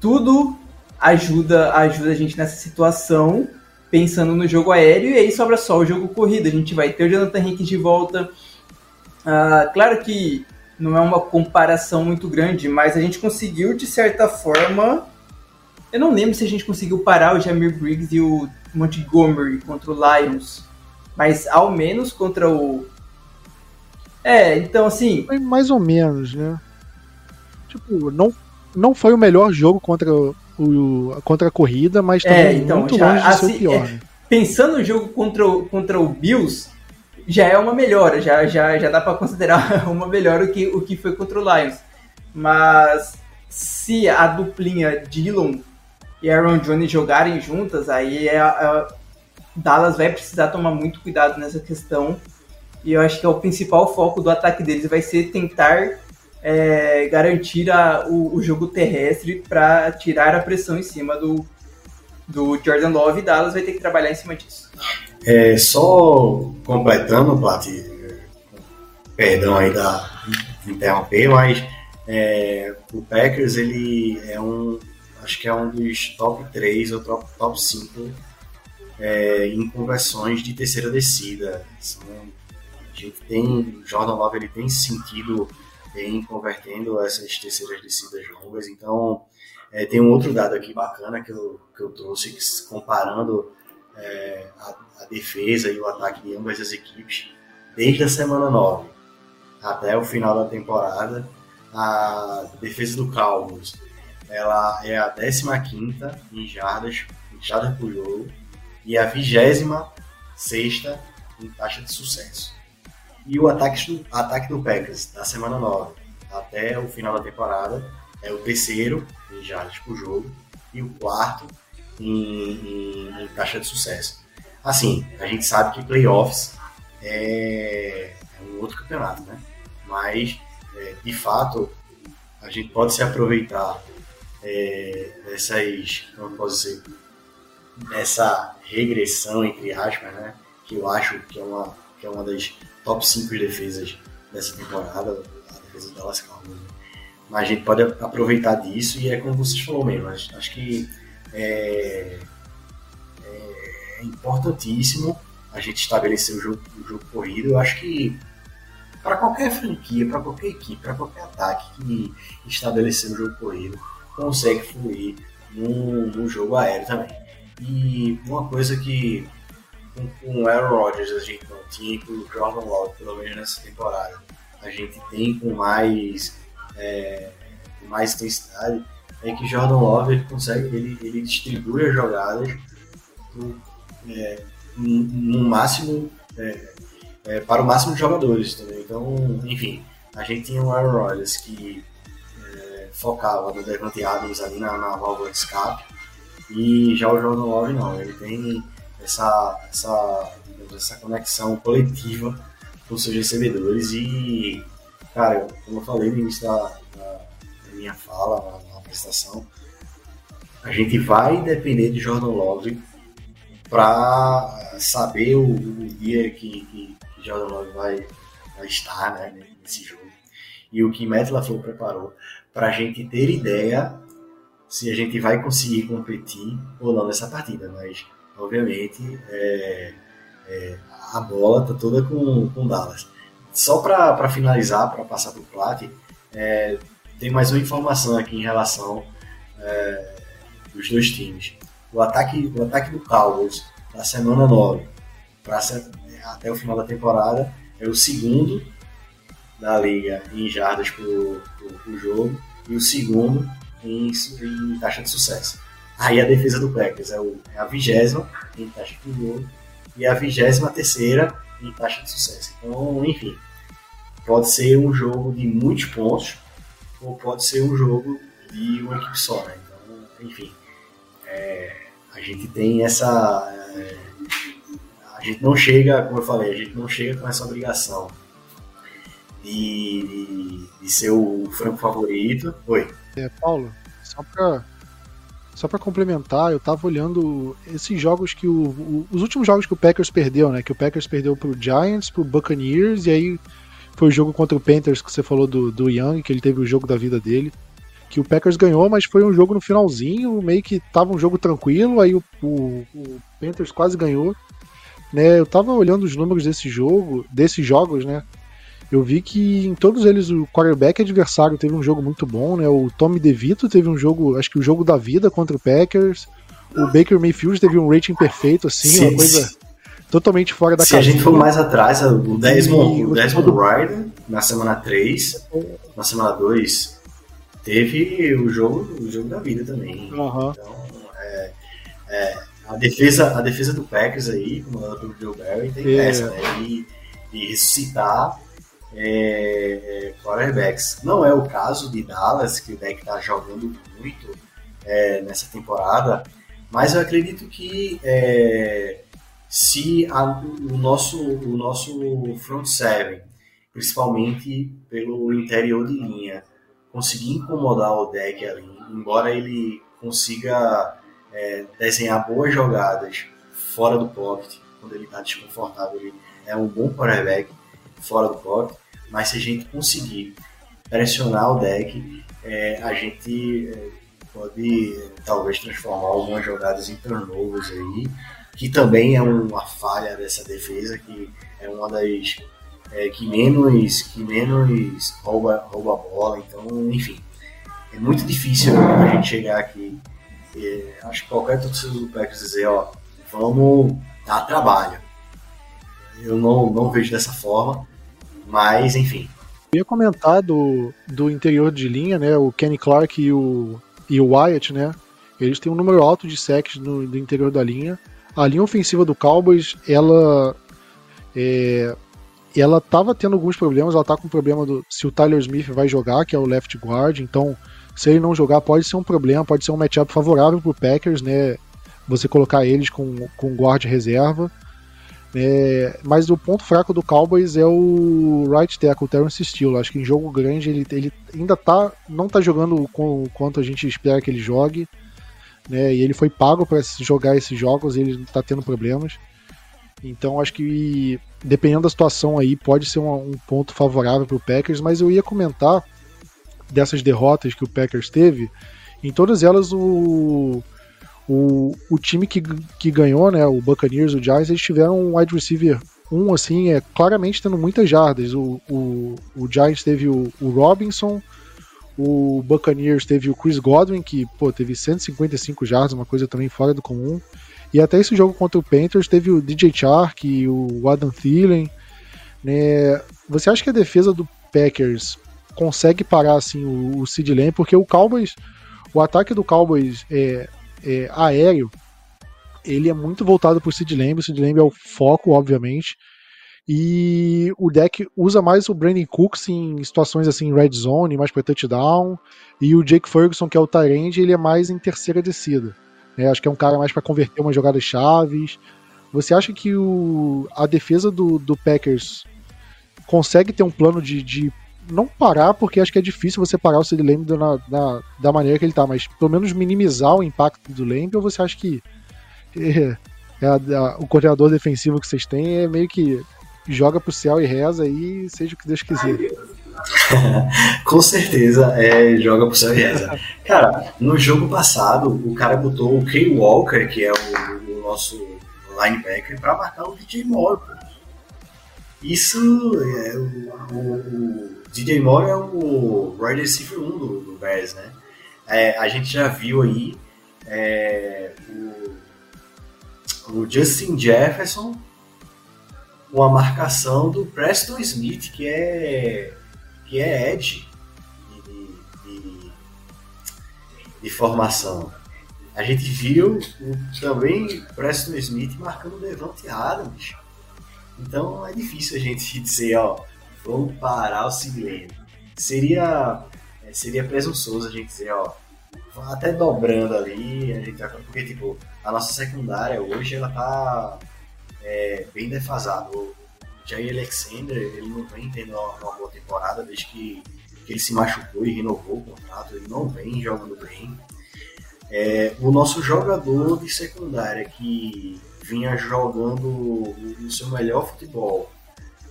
tudo ajuda, ajuda a gente nessa situação, pensando no jogo aéreo, e aí sobra só o jogo corrida, a gente vai ter o Jonathan Henrique de volta, ah, claro que não é uma comparação muito grande, mas a gente conseguiu, de certa forma, eu não lembro se a gente conseguiu parar o Jamir Briggs e o Montgomery contra o Lions, mas ao menos contra o é, então assim. Foi mais ou menos, né? Tipo, não, não foi o melhor jogo contra, o, contra a corrida, mas também é, então, muito já, longe de assim, ser o pior. É, né? Pensando no jogo contra o, contra o Bills, já é uma melhora, já, já, já dá para considerar uma melhora o que, o que foi contra o Lions. Mas se a duplinha Dillon e Aaron Jones jogarem juntas, aí é, é, Dallas vai precisar tomar muito cuidado nessa questão e eu acho que é o principal foco do ataque deles vai ser tentar é, garantir a, o, o, jogo terrestre para tirar a pressão em cima do, do Jordan Love e Dallas vai ter que trabalhar em cima disso. É, só completando, Plat, perdão aí da interromper, mas é, o Packers ele é um, acho que é um dos top 3 ou top, top 5 é, em conversões de terceira descida. São, gente tem, o Jordan Love ele tem sentido bem convertendo essas terceiras descidas longas, então é, tem um outro dado aqui bacana que eu, que eu trouxe, comparando é, a, a, defesa e o ataque de ambas as equipes desde a semana 9 até o final da temporada. A defesa do Cowboys ela é a 15 em jardas, em jardas por jogo e a 26 em taxa de sucesso. E o ataque ataque do Packers da semana 9 até o final da temporada é o terceiro em jardas por jogo e o quarto em, em, em taxa de sucesso. Assim, a gente sabe que playoffs é, é um outro campeonato, né? Mas, é, de fato, a gente pode se aproveitar é, dessas, como posso dizer, dessa regressão, entre aspas, né? Que eu acho que é uma, que é uma das top 5 defesas dessa temporada, a defesa do Dallas Cowboys. Né? Mas a gente pode aproveitar disso e é como vocês falaram mesmo, acho, acho que é, é, é importantíssimo a gente estabelecer o jogo, o jogo corrido. Eu acho que para qualquer franquia, para qualquer equipe, para qualquer ataque que estabelecer o jogo corrido, consegue fluir no, no jogo aéreo também. E uma coisa que com, com o Aaron Rodgers a gente não tinha, com o Jordan Love, pelo menos nessa temporada, a gente tem com mais, é, com mais intensidade, é que Jordan Love ele consegue, ele, ele distribui as jogadas é, no, máximo é, é, para o máximo de jogadores também. Então, enfim, a gente tinha o Aaron Rodgers que é, focava no Devante Adams ali na, na válvula de escape e já o Jordan Love não, ele tem essa, essa, essa conexão coletiva com seus recebedores e, cara, como eu falei no início da, da minha fala, na, na apresentação, a gente vai depender de Jordan Love para saber o, o, dia que, que Jordan Love vai, vai estar né, nesse jogo. E o que Matt LaFleur preparou para a gente ter ideia se a gente vai conseguir competir ou não nessa partida, mas obviamente é, é, a bola tá toda com, com Dallas. Só para finalizar, para passar para o Plat, é, tem mais uma informação aqui em relação é, dos dois times. O ataque, o ataque do Cowboys da semana 9 pra, até o final da temporada é o segundo da liga em jardas por, por jogo e o segundo em, em taxa de sucesso. Aí a defesa do Packers é, o, é a vigésima em taxa de gol e a vigésima terceira em taxa de sucesso. Então, enfim, pode ser um jogo de muitos pontos ou pode ser um jogo de uma equipe só, né? Então, enfim, é, a gente tem essa... É, a gente não chega, como eu falei, a gente não chega com essa obrigação de, de, de ser o franco favorito. Oi. É, Paulo, só para só para complementar, eu tava olhando esses jogos que o, o, os últimos jogos que o Packers perdeu, né? Que o Packers perdeu pro Giants, pro Buccaneers e aí foi o jogo contra o Panthers que você falou do, do Young, que ele teve o jogo da vida dele. Que o Packers ganhou, mas foi um jogo no finalzinho, meio que tava um jogo tranquilo, aí o, o, o Panthers quase ganhou. Né, eu tava olhando os números desse jogo, desses jogos, né? Eu vi que em todos eles o quarterback adversário teve um jogo muito bom, né? O Tommy DeVito teve um jogo, acho que o jogo da vida contra o Packers. O Baker Mayfield teve um rating perfeito, assim, sim, uma coisa sim. totalmente fora da Se casinha. a gente for mais atrás, o Desmond, o Desmond Ryder, na semana 3, na semana 2, teve o jogo, o jogo da vida também. Uhum. Então, é, é, a, defesa, a defesa do Packers aí, comandada pelo Joe Barry, tem é. essa, né? E, e ressuscitar é, quarterbacks. Não é o caso de Dallas, que o deck está jogando muito é, nessa temporada, mas eu acredito que é, se a, o, nosso, o nosso front seven, principalmente pelo interior de linha, conseguir incomodar o deck ali, embora ele consiga é, desenhar boas jogadas fora do pocket, quando ele está desconfortável, ele é um bom quarterback fora do pocket, mas se a gente conseguir pressionar o deck, é, a gente é, pode talvez transformar algumas jogadas em turnovers aí, que também é uma falha dessa defesa, que é uma das é, que menos que menos rouba, rouba a bola. Então, enfim, é muito difícil a gente chegar aqui. É, acho que qualquer torcedor do Packers dizer, ó, vamos dar trabalho. Eu não, não vejo dessa forma, mas enfim. Eu ia comentar do, do interior de linha, né? O Kenny Clark e o, e o Wyatt, né? Eles têm um número alto de sacks no, do interior da linha. A linha ofensiva do Cowboys, ela é, ela tava tendo alguns problemas, ela tá com problema do se o Tyler Smith vai jogar, que é o left guard, então se ele não jogar pode ser um problema, pode ser um matchup favorável pro Packers, né? Você colocar eles com, com guard reserva. É, mas o ponto fraco do Cowboys é o right tackle, o Terrence Steele. Acho que em jogo grande ele, ele ainda tá, não tá jogando com, quanto a gente espera que ele jogue. Né, e ele foi pago para jogar esses jogos e ele tá tendo problemas. Então acho que dependendo da situação aí pode ser um, um ponto favorável para o Packers, mas eu ia comentar dessas derrotas que o Packers teve, em todas elas o, o, o time que, que ganhou, né, o Buccaneers, o Giants, eles tiveram um wide receiver um assim, é claramente tendo muitas jardas. O, o, o Giants teve o, o Robinson, o Buccaneers teve o Chris Godwin, que pô, teve 155 jardas, uma coisa também fora do comum. E até esse jogo contra o Panthers teve o DJ Chark e o Adam Thielen. Né? Você acha que a defesa do Packers consegue parar assim o, o Sid Lamb? Porque o Cowboys, o ataque do Cowboys é, é aéreo, ele é muito voltado o Sid Lamb. O Sid Lamb é o foco, obviamente. E o deck usa mais o Brandon Cooks em situações assim, red zone, mais para touchdown. E o Jake Ferguson, que é o Tyrande, ele é mais em terceira descida. Né? Acho que é um cara mais para converter umas jogadas chaves. Você acha que o, a defesa do, do Packers consegue ter um plano de, de não parar, porque acho que é difícil você parar o Sid Lamb na, na, da maneira que ele tá, mas pelo menos minimizar o impacto do Lamb, ou você acha que é, é a, a, o coordenador defensivo que vocês têm é meio que joga pro céu e reza aí, seja o que Deus quiser. Com certeza, é, joga pro céu e reza. Cara, no jogo passado, o cara botou o Kay Walker, que é o, o nosso linebacker, para marcar o DJ Moore. Isso é o, o, o, DJ Moore é o wide receiver 1 do, do Bears, né? É, a gente já viu aí é, o, o Justin Jefferson uma marcação do Preston Smith, que é, que é Edge de, de, de formação. A gente viu também Preston Smith marcando o Devante Adams. Então é difícil a gente dizer, ó, vamos parar o Sid Seria, é, seria presunçoso a gente dizer, ó, até dobrando ali, a gente tá, porque tipo, a nossa secundária hoje ela tá é, bem defasado. O Jair Alexander, ele não vem tendo uma, uma boa temporada desde que, que, ele se machucou e renovou o contrato, ele não vem jogando bem. É, o nosso jogador de secundária que vinha jogando o seu melhor futebol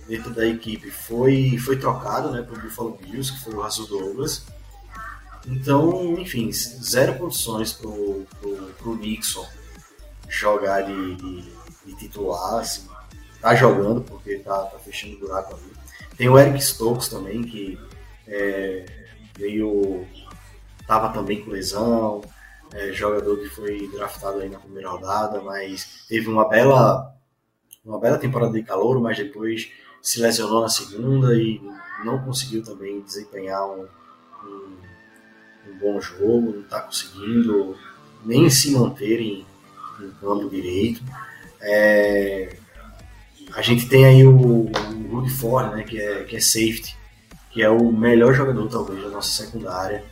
dentro da equipe foi, foi trocado né, para o Buffalo Bills, que foi o Rasul Douglas. Então, enfim, zero condições para o Nixon jogar de, de de titular, assim, tá jogando porque tá, tá fechando buraco ali. Tem o Eric Stokes também, que é, veio. tava também com lesão, é, jogador que foi draftado aí na primeira rodada, mas teve uma bela, uma bela temporada de calor, mas depois se lesionou na segunda e não conseguiu também desempenhar um, um, um bom jogo, não está conseguindo nem se manter em, em campo direito. É, a gente tem aí o, o Rudy Ford, né, que é, que é safety, que é o melhor jogador talvez da nossa secundária.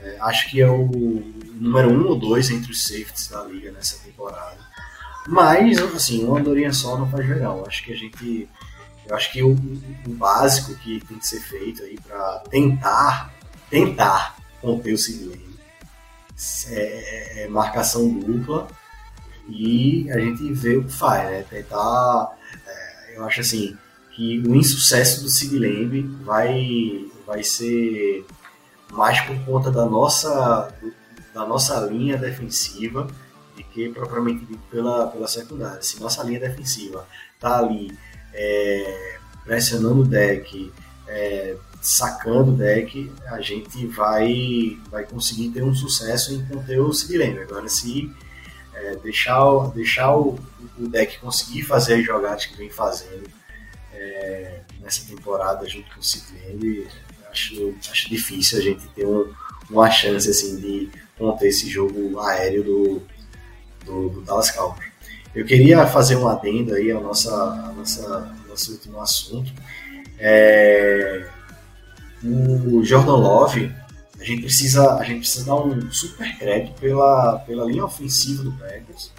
É, acho que é o número um ou dois entre os safeties da liga nessa temporada. Mas, assim, uma andorinha só não faz verão. Acho que a gente. Eu acho que o, o básico que tem que ser feito aí para tentar, tentar conter o Sidney é, é, é marcação dupla e a gente vê o que faz, né? Tentar, é, eu acho assim, que o insucesso do Sid Lamb vai, vai ser mais por conta da nossa, da nossa linha defensiva do que propriamente pela, pela secundária. Se nossa linha defensiva tá ali é, pressionando o deck, é, sacando o deck, a gente vai, vai conseguir ter um sucesso em conter o Sid Agora, se é, deixar, deixar o, o, deck conseguir fazer as jogadas que vem fazendo é, nessa temporada junto com o Sid acho, acho difícil a gente ter um, uma chance assim, de conter esse jogo aéreo do, do, do Dallas Cowboys. Eu queria fazer um adendo aí ao nossa, ao nossa, nosso último assunto. É, o Jordan Love, a gente precisa, a gente precisa dar um super crédito pela, pela linha ofensiva do Packers,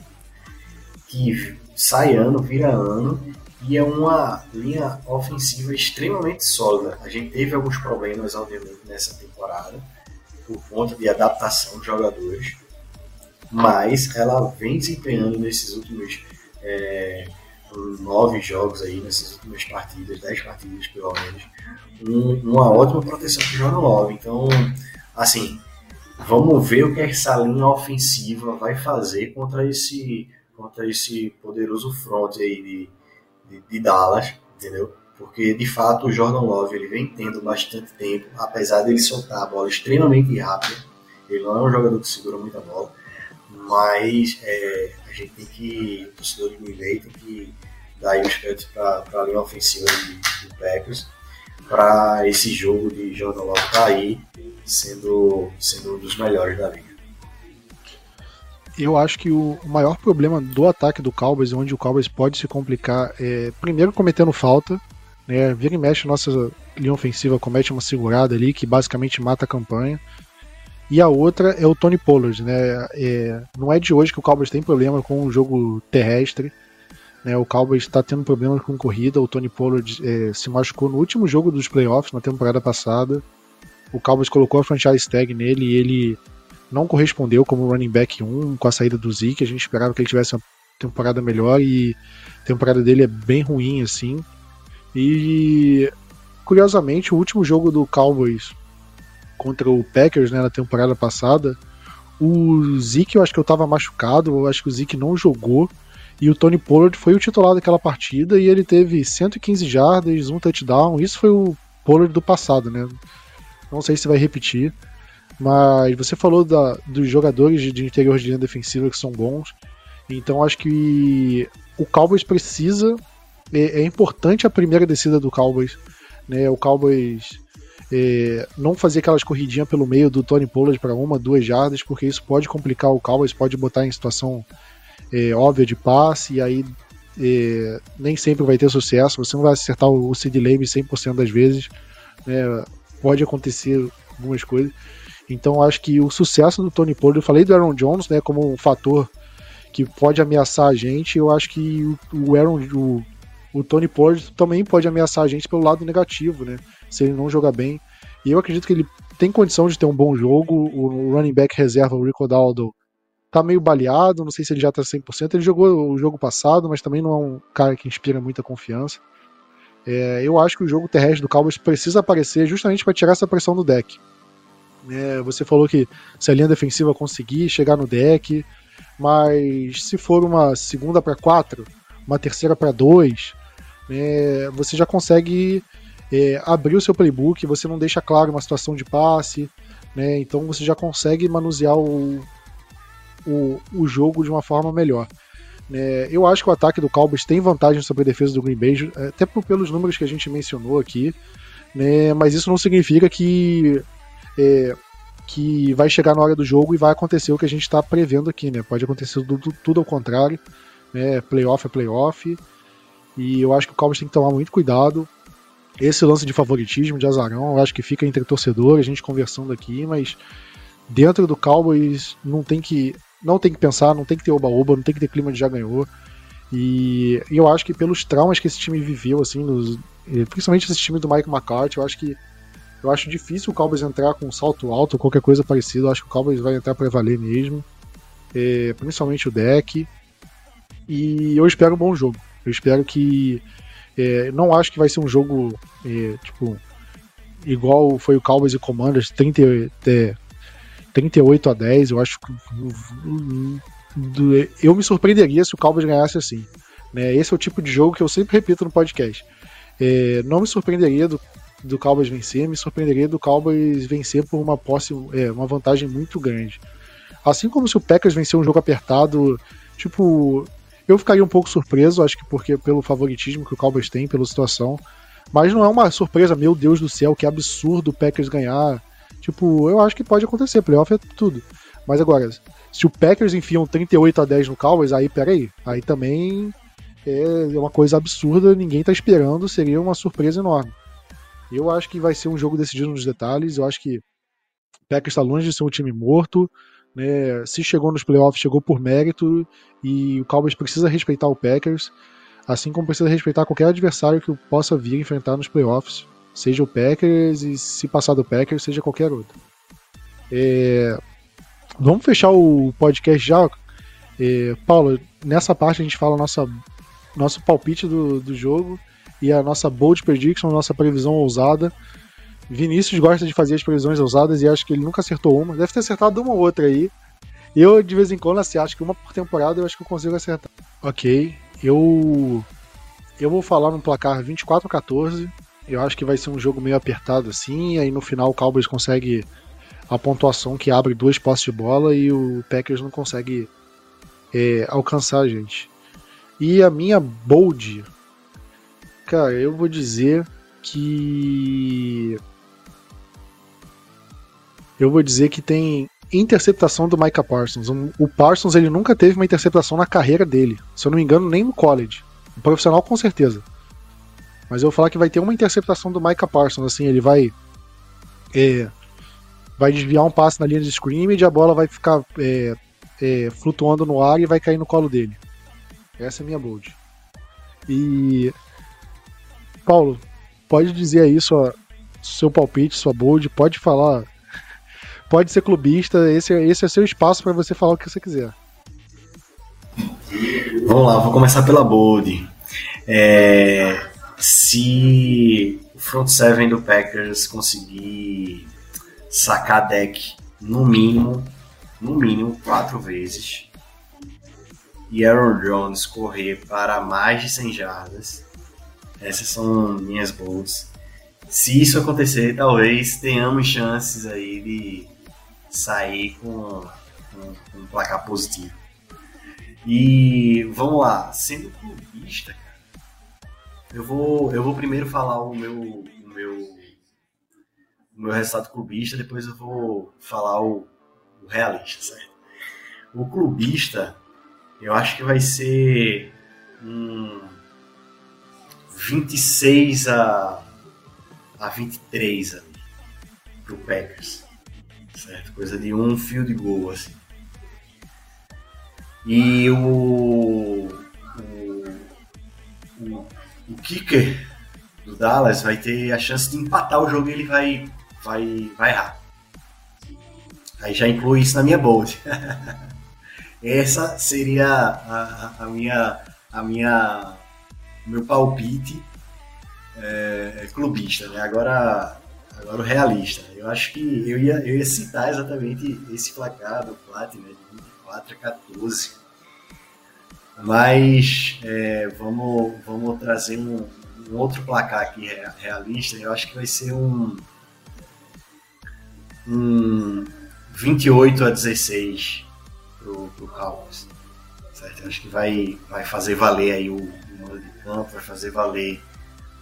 que sai ano, vira ano, e é uma linha ofensiva extremamente sólida. A gente teve alguns problemas, obviamente, nessa temporada, por conta de adaptação de jogadores, mas ela vem desempenhando nesses últimos é, nove jogos aí, nessas últimas partidas, dez partidas pelo menos, um, uma ótima proteção para o Jordan Love. Então, assim, vamos ver o que essa linha ofensiva vai fazer contra esse, contra esse poderoso front aí de, de, de Dallas, entendeu? Porque de fato o Jordan Love ele vem tendo bastante tempo, apesar dele soltar a bola extremamente rápida. Ele não é um jogador que segura muita bola, mas é, a gente tem que, o torcedor de Green Bay tem que dar aí os créditos para a linha ofensiva do, Packers, para esse jogo de Jordan Love estar tá sendo, sendo um dos melhores da liga. Eu acho que o maior problema do ataque do Cowboys, onde o Cowboys pode se complicar, é primeiro cometendo falta, né? Vira e mexe, nossa linha ofensiva comete uma segurada ali que basicamente mata a campanha. E a outra é o Tony Pollard, né? É, não é de hoje que o Cowboys tem problema com o jogo terrestre. Né? O Cowboys está tendo problemas com corrida. O Tony Pollard é, se machucou no último jogo dos playoffs na temporada passada. O Cowboys colocou a franchise tag nele e ele não correspondeu como running back 1 com a saída do Zeke. A gente esperava que ele tivesse uma temporada melhor e a temporada dele é bem ruim assim. E curiosamente, o último jogo do Cowboys contra o Packers né, na temporada passada, o Zeke eu acho que eu tava machucado, eu acho que o Zeke não jogou. E o Tony Pollard foi o titular daquela partida e ele teve 115 jardas, um touchdown. Isso foi o Pollard do passado, né? Não sei se vai repetir. Mas você falou da, dos jogadores de interior de linha defensiva que são bons. Então acho que o Cowboys precisa. É, é importante a primeira descida do Cowboys. Né? O Cowboys é, não fazer aquelas corridinhas pelo meio do Tony Pollard para uma, duas jardas, porque isso pode complicar o Cowboys, pode botar em situação é, óbvia de passe, e aí é, nem sempre vai ter sucesso. Você não vai acertar o Sid Lamb 100% das vezes. Né? Pode acontecer algumas coisas. Então acho que o sucesso do Tony Pollard, eu falei do Aaron Jones, né, como um fator que pode ameaçar a gente. Eu acho que o Aaron, o, o Tony Pollard também pode ameaçar a gente pelo lado negativo, né? Se ele não jogar bem. E eu acredito que ele tem condição de ter um bom jogo. O running back reserva, o Rico Daldo, tá meio baleado. Não sei se ele já tá 100%. Ele jogou o jogo passado, mas também não é um cara que inspira muita confiança. É, eu acho que o jogo terrestre do Cowboys precisa aparecer justamente para tirar essa pressão do deck. É, você falou que se a linha defensiva conseguir chegar no deck, mas se for uma segunda para quatro, uma terceira para dois, é, você já consegue é, abrir o seu playbook, você não deixa claro uma situação de passe, né, então você já consegue manusear o, o, o jogo de uma forma melhor. É, eu acho que o ataque do Cowboys tem vantagem sobre a defesa do Green Bay, até pelos números que a gente mencionou aqui, né, mas isso não significa que é, que vai chegar na hora do jogo e vai acontecer o que a gente está prevendo aqui, né? Pode acontecer tudo, tudo ao contrário, né? Playoff é playoff. E eu acho que o Cowboys tem que tomar muito cuidado. Esse lance de favoritismo, de azarão, eu acho que fica entre torcedor, a gente conversando aqui, mas dentro do Cowboys não tem que não tem que pensar, não tem que ter oba-oba, não tem que ter clima de já ganhou. E, eu acho que pelos traumas que esse time viveu, assim, nos, principalmente esse time do Mike McCarthy, eu acho que eu acho difícil o Cowboys entrar com um salto alto ou qualquer coisa parecida. Eu acho que o Cowboys vai entrar para valer mesmo. É, principalmente o deck. E eu espero um bom jogo. Eu espero que. É, não acho que vai ser um jogo é, tipo igual foi o Cowboys e Commanders, 30, 38 a 10, eu acho que eu me surpreenderia se o Cowboys ganhasse assim. Né? Esse é o tipo de jogo que eu sempre repito no podcast. É, não me surpreenderia do, do Cowboys vencer, me surpreenderia do Cowboys vencer por uma posse, é, uma vantagem muito grande. Assim como se o Packers vencer um jogo apertado, tipo, eu ficaria um pouco surpreso, acho que porque pelo favoritismo que o Cowboys tem, pela situação. Mas não é uma surpresa, meu Deus do céu, que absurdo o Packers ganhar. Tipo, eu acho que pode acontecer, playoff é tudo. Mas agora, se o Packers enfiam 38 a 10 no Cowboys, aí peraí, aí também é uma coisa absurda, ninguém tá esperando, seria uma surpresa enorme. Eu acho que vai ser um jogo decidido nos detalhes, eu acho que o Packers está longe de ser um time morto, né? Se chegou nos playoffs, chegou por mérito e o Cowboys precisa respeitar o Packers, assim como precisa respeitar qualquer adversário que possa vir enfrentar nos playoffs, seja o Packers e se passar do Packers, seja qualquer outro. É... Vamos fechar o podcast já. É... Paulo, nessa parte a gente fala nossa nosso palpite do, do jogo e a nossa bold prediction, nossa previsão ousada. Vinícius gosta de fazer as previsões ousadas e acho que ele nunca acertou uma. Deve ter acertado uma ou outra aí. Eu, de vez em quando, assim, acho que uma por temporada eu acho que eu consigo acertar. Ok, eu. Eu vou falar no placar 24 a 14. Eu acho que vai ser um jogo meio apertado assim. Aí no final o Cowboys consegue a pontuação que abre duas postes de bola e o Packers não consegue é, alcançar a gente. E a minha bold, cara, eu vou dizer que eu vou dizer que tem interceptação do Micah Parsons. O Parsons ele nunca teve uma interceptação na carreira dele. Se eu não me engano, nem no college. O profissional com certeza. Mas eu vou falar que vai ter uma interceptação do Micah Parsons. Assim, ele vai. É, vai desviar um passe na linha de scrimmage e a bola vai ficar é, é, flutuando no ar e vai cair no colo dele. Essa é a minha bold. E. Paulo, pode dizer aí sua, seu palpite, sua bold, pode falar pode ser clubista, esse, esse é seu espaço para você falar o que você quiser. Vamos lá, vou começar pela Bold. É, se o front seven do Packers conseguir sacar deck no mínimo, no mínimo quatro vezes, e Aaron Jones correr para mais de 100 jardas, essas são minhas bolds. Se isso acontecer, talvez tenhamos chances aí de sair com, um placar positivo. E vamos lá, sendo clubista, cara, eu vou, eu vou primeiro falar o meu, o meu, o meu resultado clubista, depois eu vou falar o, o realista, certo? O clubista, eu acho que vai ser um 26 a, a 23 ali, pro Packers certo? Coisa de um fio de gol, assim. E o, o, o, o kicker do Dallas vai ter a chance de empatar o jogo e ele vai, vai, vai errar. Aí já inclui isso na minha bold. Essa seria a, a, minha, a minha, meu palpite é, clubista. Né? Agora Agora o realista. Eu acho que eu ia, eu ia citar exatamente esse placar do Platinum, de 24 a 14. Mas é, vamos, vamos trazer um, um, outro placar aqui realista. Eu acho que vai ser um, um 28 a 16 pro, pro Cowboys. Certo? Eu acho que vai, vai fazer valer aí o, o mando de campo, vai fazer valer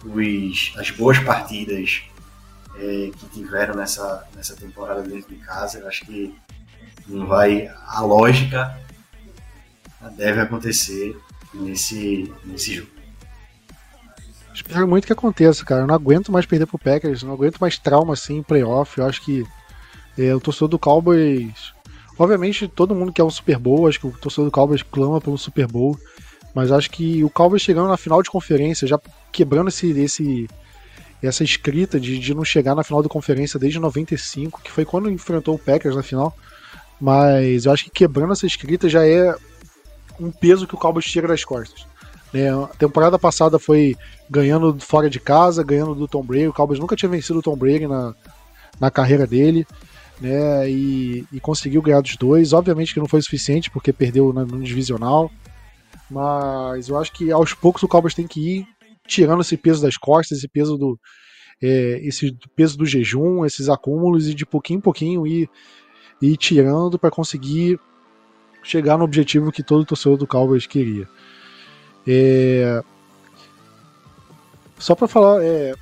os, as boas partidas é, que tiveram nessa, nessa temporada dentro de casa. Eu acho que não vai. A lógica deve acontecer nesse, nesse jogo. Espero muito que aconteça, cara. Eu não aguento mais perder pro Packers, não aguento mais trauma assim em playoff. Eu acho que é, o torcedor do Cowboys. Obviamente, todo mundo quer um Super Bowl. Acho que o torcedor do Cowboys clama pelo Super Bowl. Mas acho que o Cowboys chegando na final de conferência, já quebrando esse, esse, essa escrita de, de não chegar na final da conferência desde 95, que foi quando enfrentou o Packers na final. Mas eu acho que quebrando essa escrita já é um peso que o Cowboys tira das costas. Né? A temporada passada foi ganhando fora de casa, ganhando do Tom Brady. O Cowboys nunca tinha vencido o Tom Brady na, na carreira dele. Né, e, e, conseguiu ganhar dos dois. Obviamente que não foi suficiente, porque perdeu no, divisional. Mas eu acho que aos poucos o Cowboys tem que ir tirando esse peso das costas, esse peso do, é, esse peso do jejum, esses acúmulos, e de pouquinho em pouquinho ir, ir tirando para conseguir chegar no objetivo que todo torcedor do Cowboys queria. É... Só para falar, é...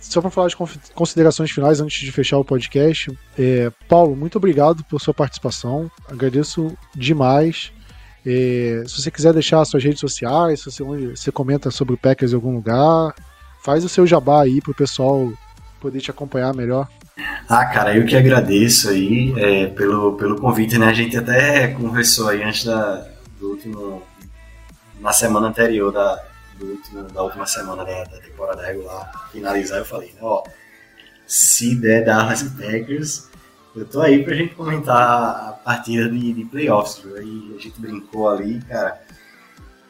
só para falar de considerações finais antes de fechar o podcast, é... Paulo, muito obrigado por sua participação. Agradeço demais. É... Se você quiser deixar suas redes sociais, se você, você comenta sobre o Packers em algum lugar, faz o seu jabá aí para o pessoal poder te acompanhar melhor. Ah, cara, eu que agradeço aí é, pelo, pelo convite, né? A gente até conversou aí antes da, do último na semana anterior da, do último, da última semana da, da temporada regular finalizar, eu falei, ó, se der Dallas e Packers, eu tô aí pra gente comentar a partida de, de playoffs, viu? A gente brincou ali, cara.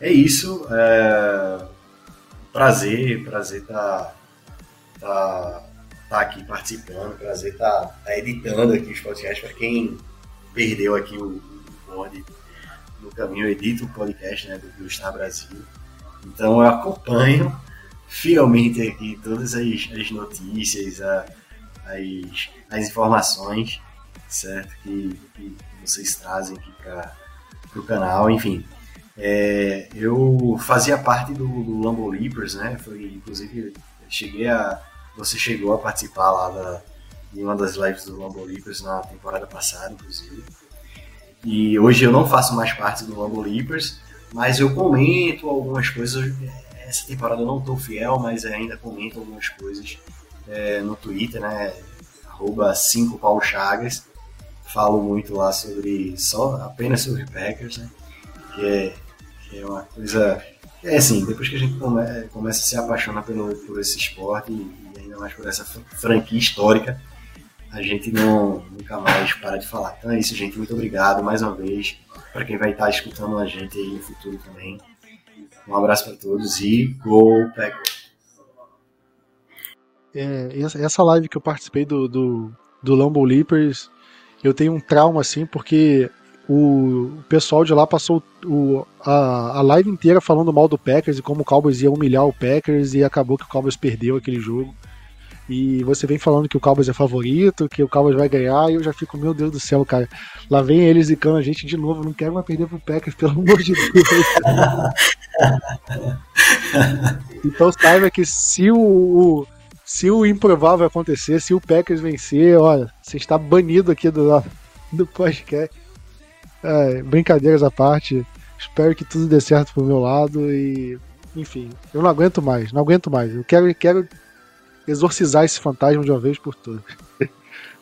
É isso. É... Prazer, prazer tá, tá, tá aqui participando, prazer tá, tá editando aqui os podcasts. Pra quem perdeu aqui o, board no caminho, eu edito o podcast né, do, do Star Brasil. Então eu acompanho fielmente aqui todas as, as notícias, a, as, as informações, certo? Que, que vocês trazem aqui para o canal, enfim. É, eu fazia parte do, do Lambo Leapers, né? Foi, inclusive, cheguei a. Você chegou a participar lá da, em uma das lives do Lambo Leapers na temporada passada, inclusive. E hoje eu não faço mais parte do Lambo Leapers, mas eu comento algumas coisas. Essa temporada eu não estou fiel, mas ainda comento algumas coisas é, no Twitter, né? Arroba 5 Paulo Chagas. Falo muito lá sobre só apenas sobre Packers, né? Que é, que é uma coisa. É assim, depois que a gente come, começa a se apaixonar pelo, por esse esporte e, e ainda mais por essa franquia histórica, a gente não nunca mais para de falar. Então é isso, gente. Muito obrigado mais uma vez para quem vai estar escutando a gente aí no futuro também. Um abraço para todos e Go Packers! É, essa live que eu participei do, do, do Lambo Leapers, eu tenho um trauma assim, porque o pessoal de lá passou o, a, a live inteira falando mal do Packers e como o Cowboys ia humilhar o Packers e acabou que o Cowboys perdeu aquele jogo. E você vem falando que o Cowboys é favorito, que o Cowboys vai ganhar, e eu já fico, meu Deus do céu, cara. Lá vem eles zicando a gente de novo, não quero mais perder pro Packers, pelo amor de Deus. então saiba que se o, o, se o improvável acontecer, se o Packers vencer, olha, você está banido aqui do, do podcast. É, brincadeiras à parte, espero que tudo dê certo pro meu lado e enfim, eu não aguento mais, não aguento mais. Eu quero, quero exorcizar esse fantasma de uma vez por todas.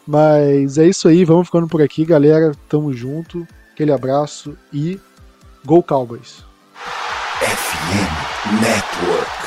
Mas é isso aí, vamos ficando por aqui, galera. Tamo junto. Aquele abraço e Go Cowboys. FM Network.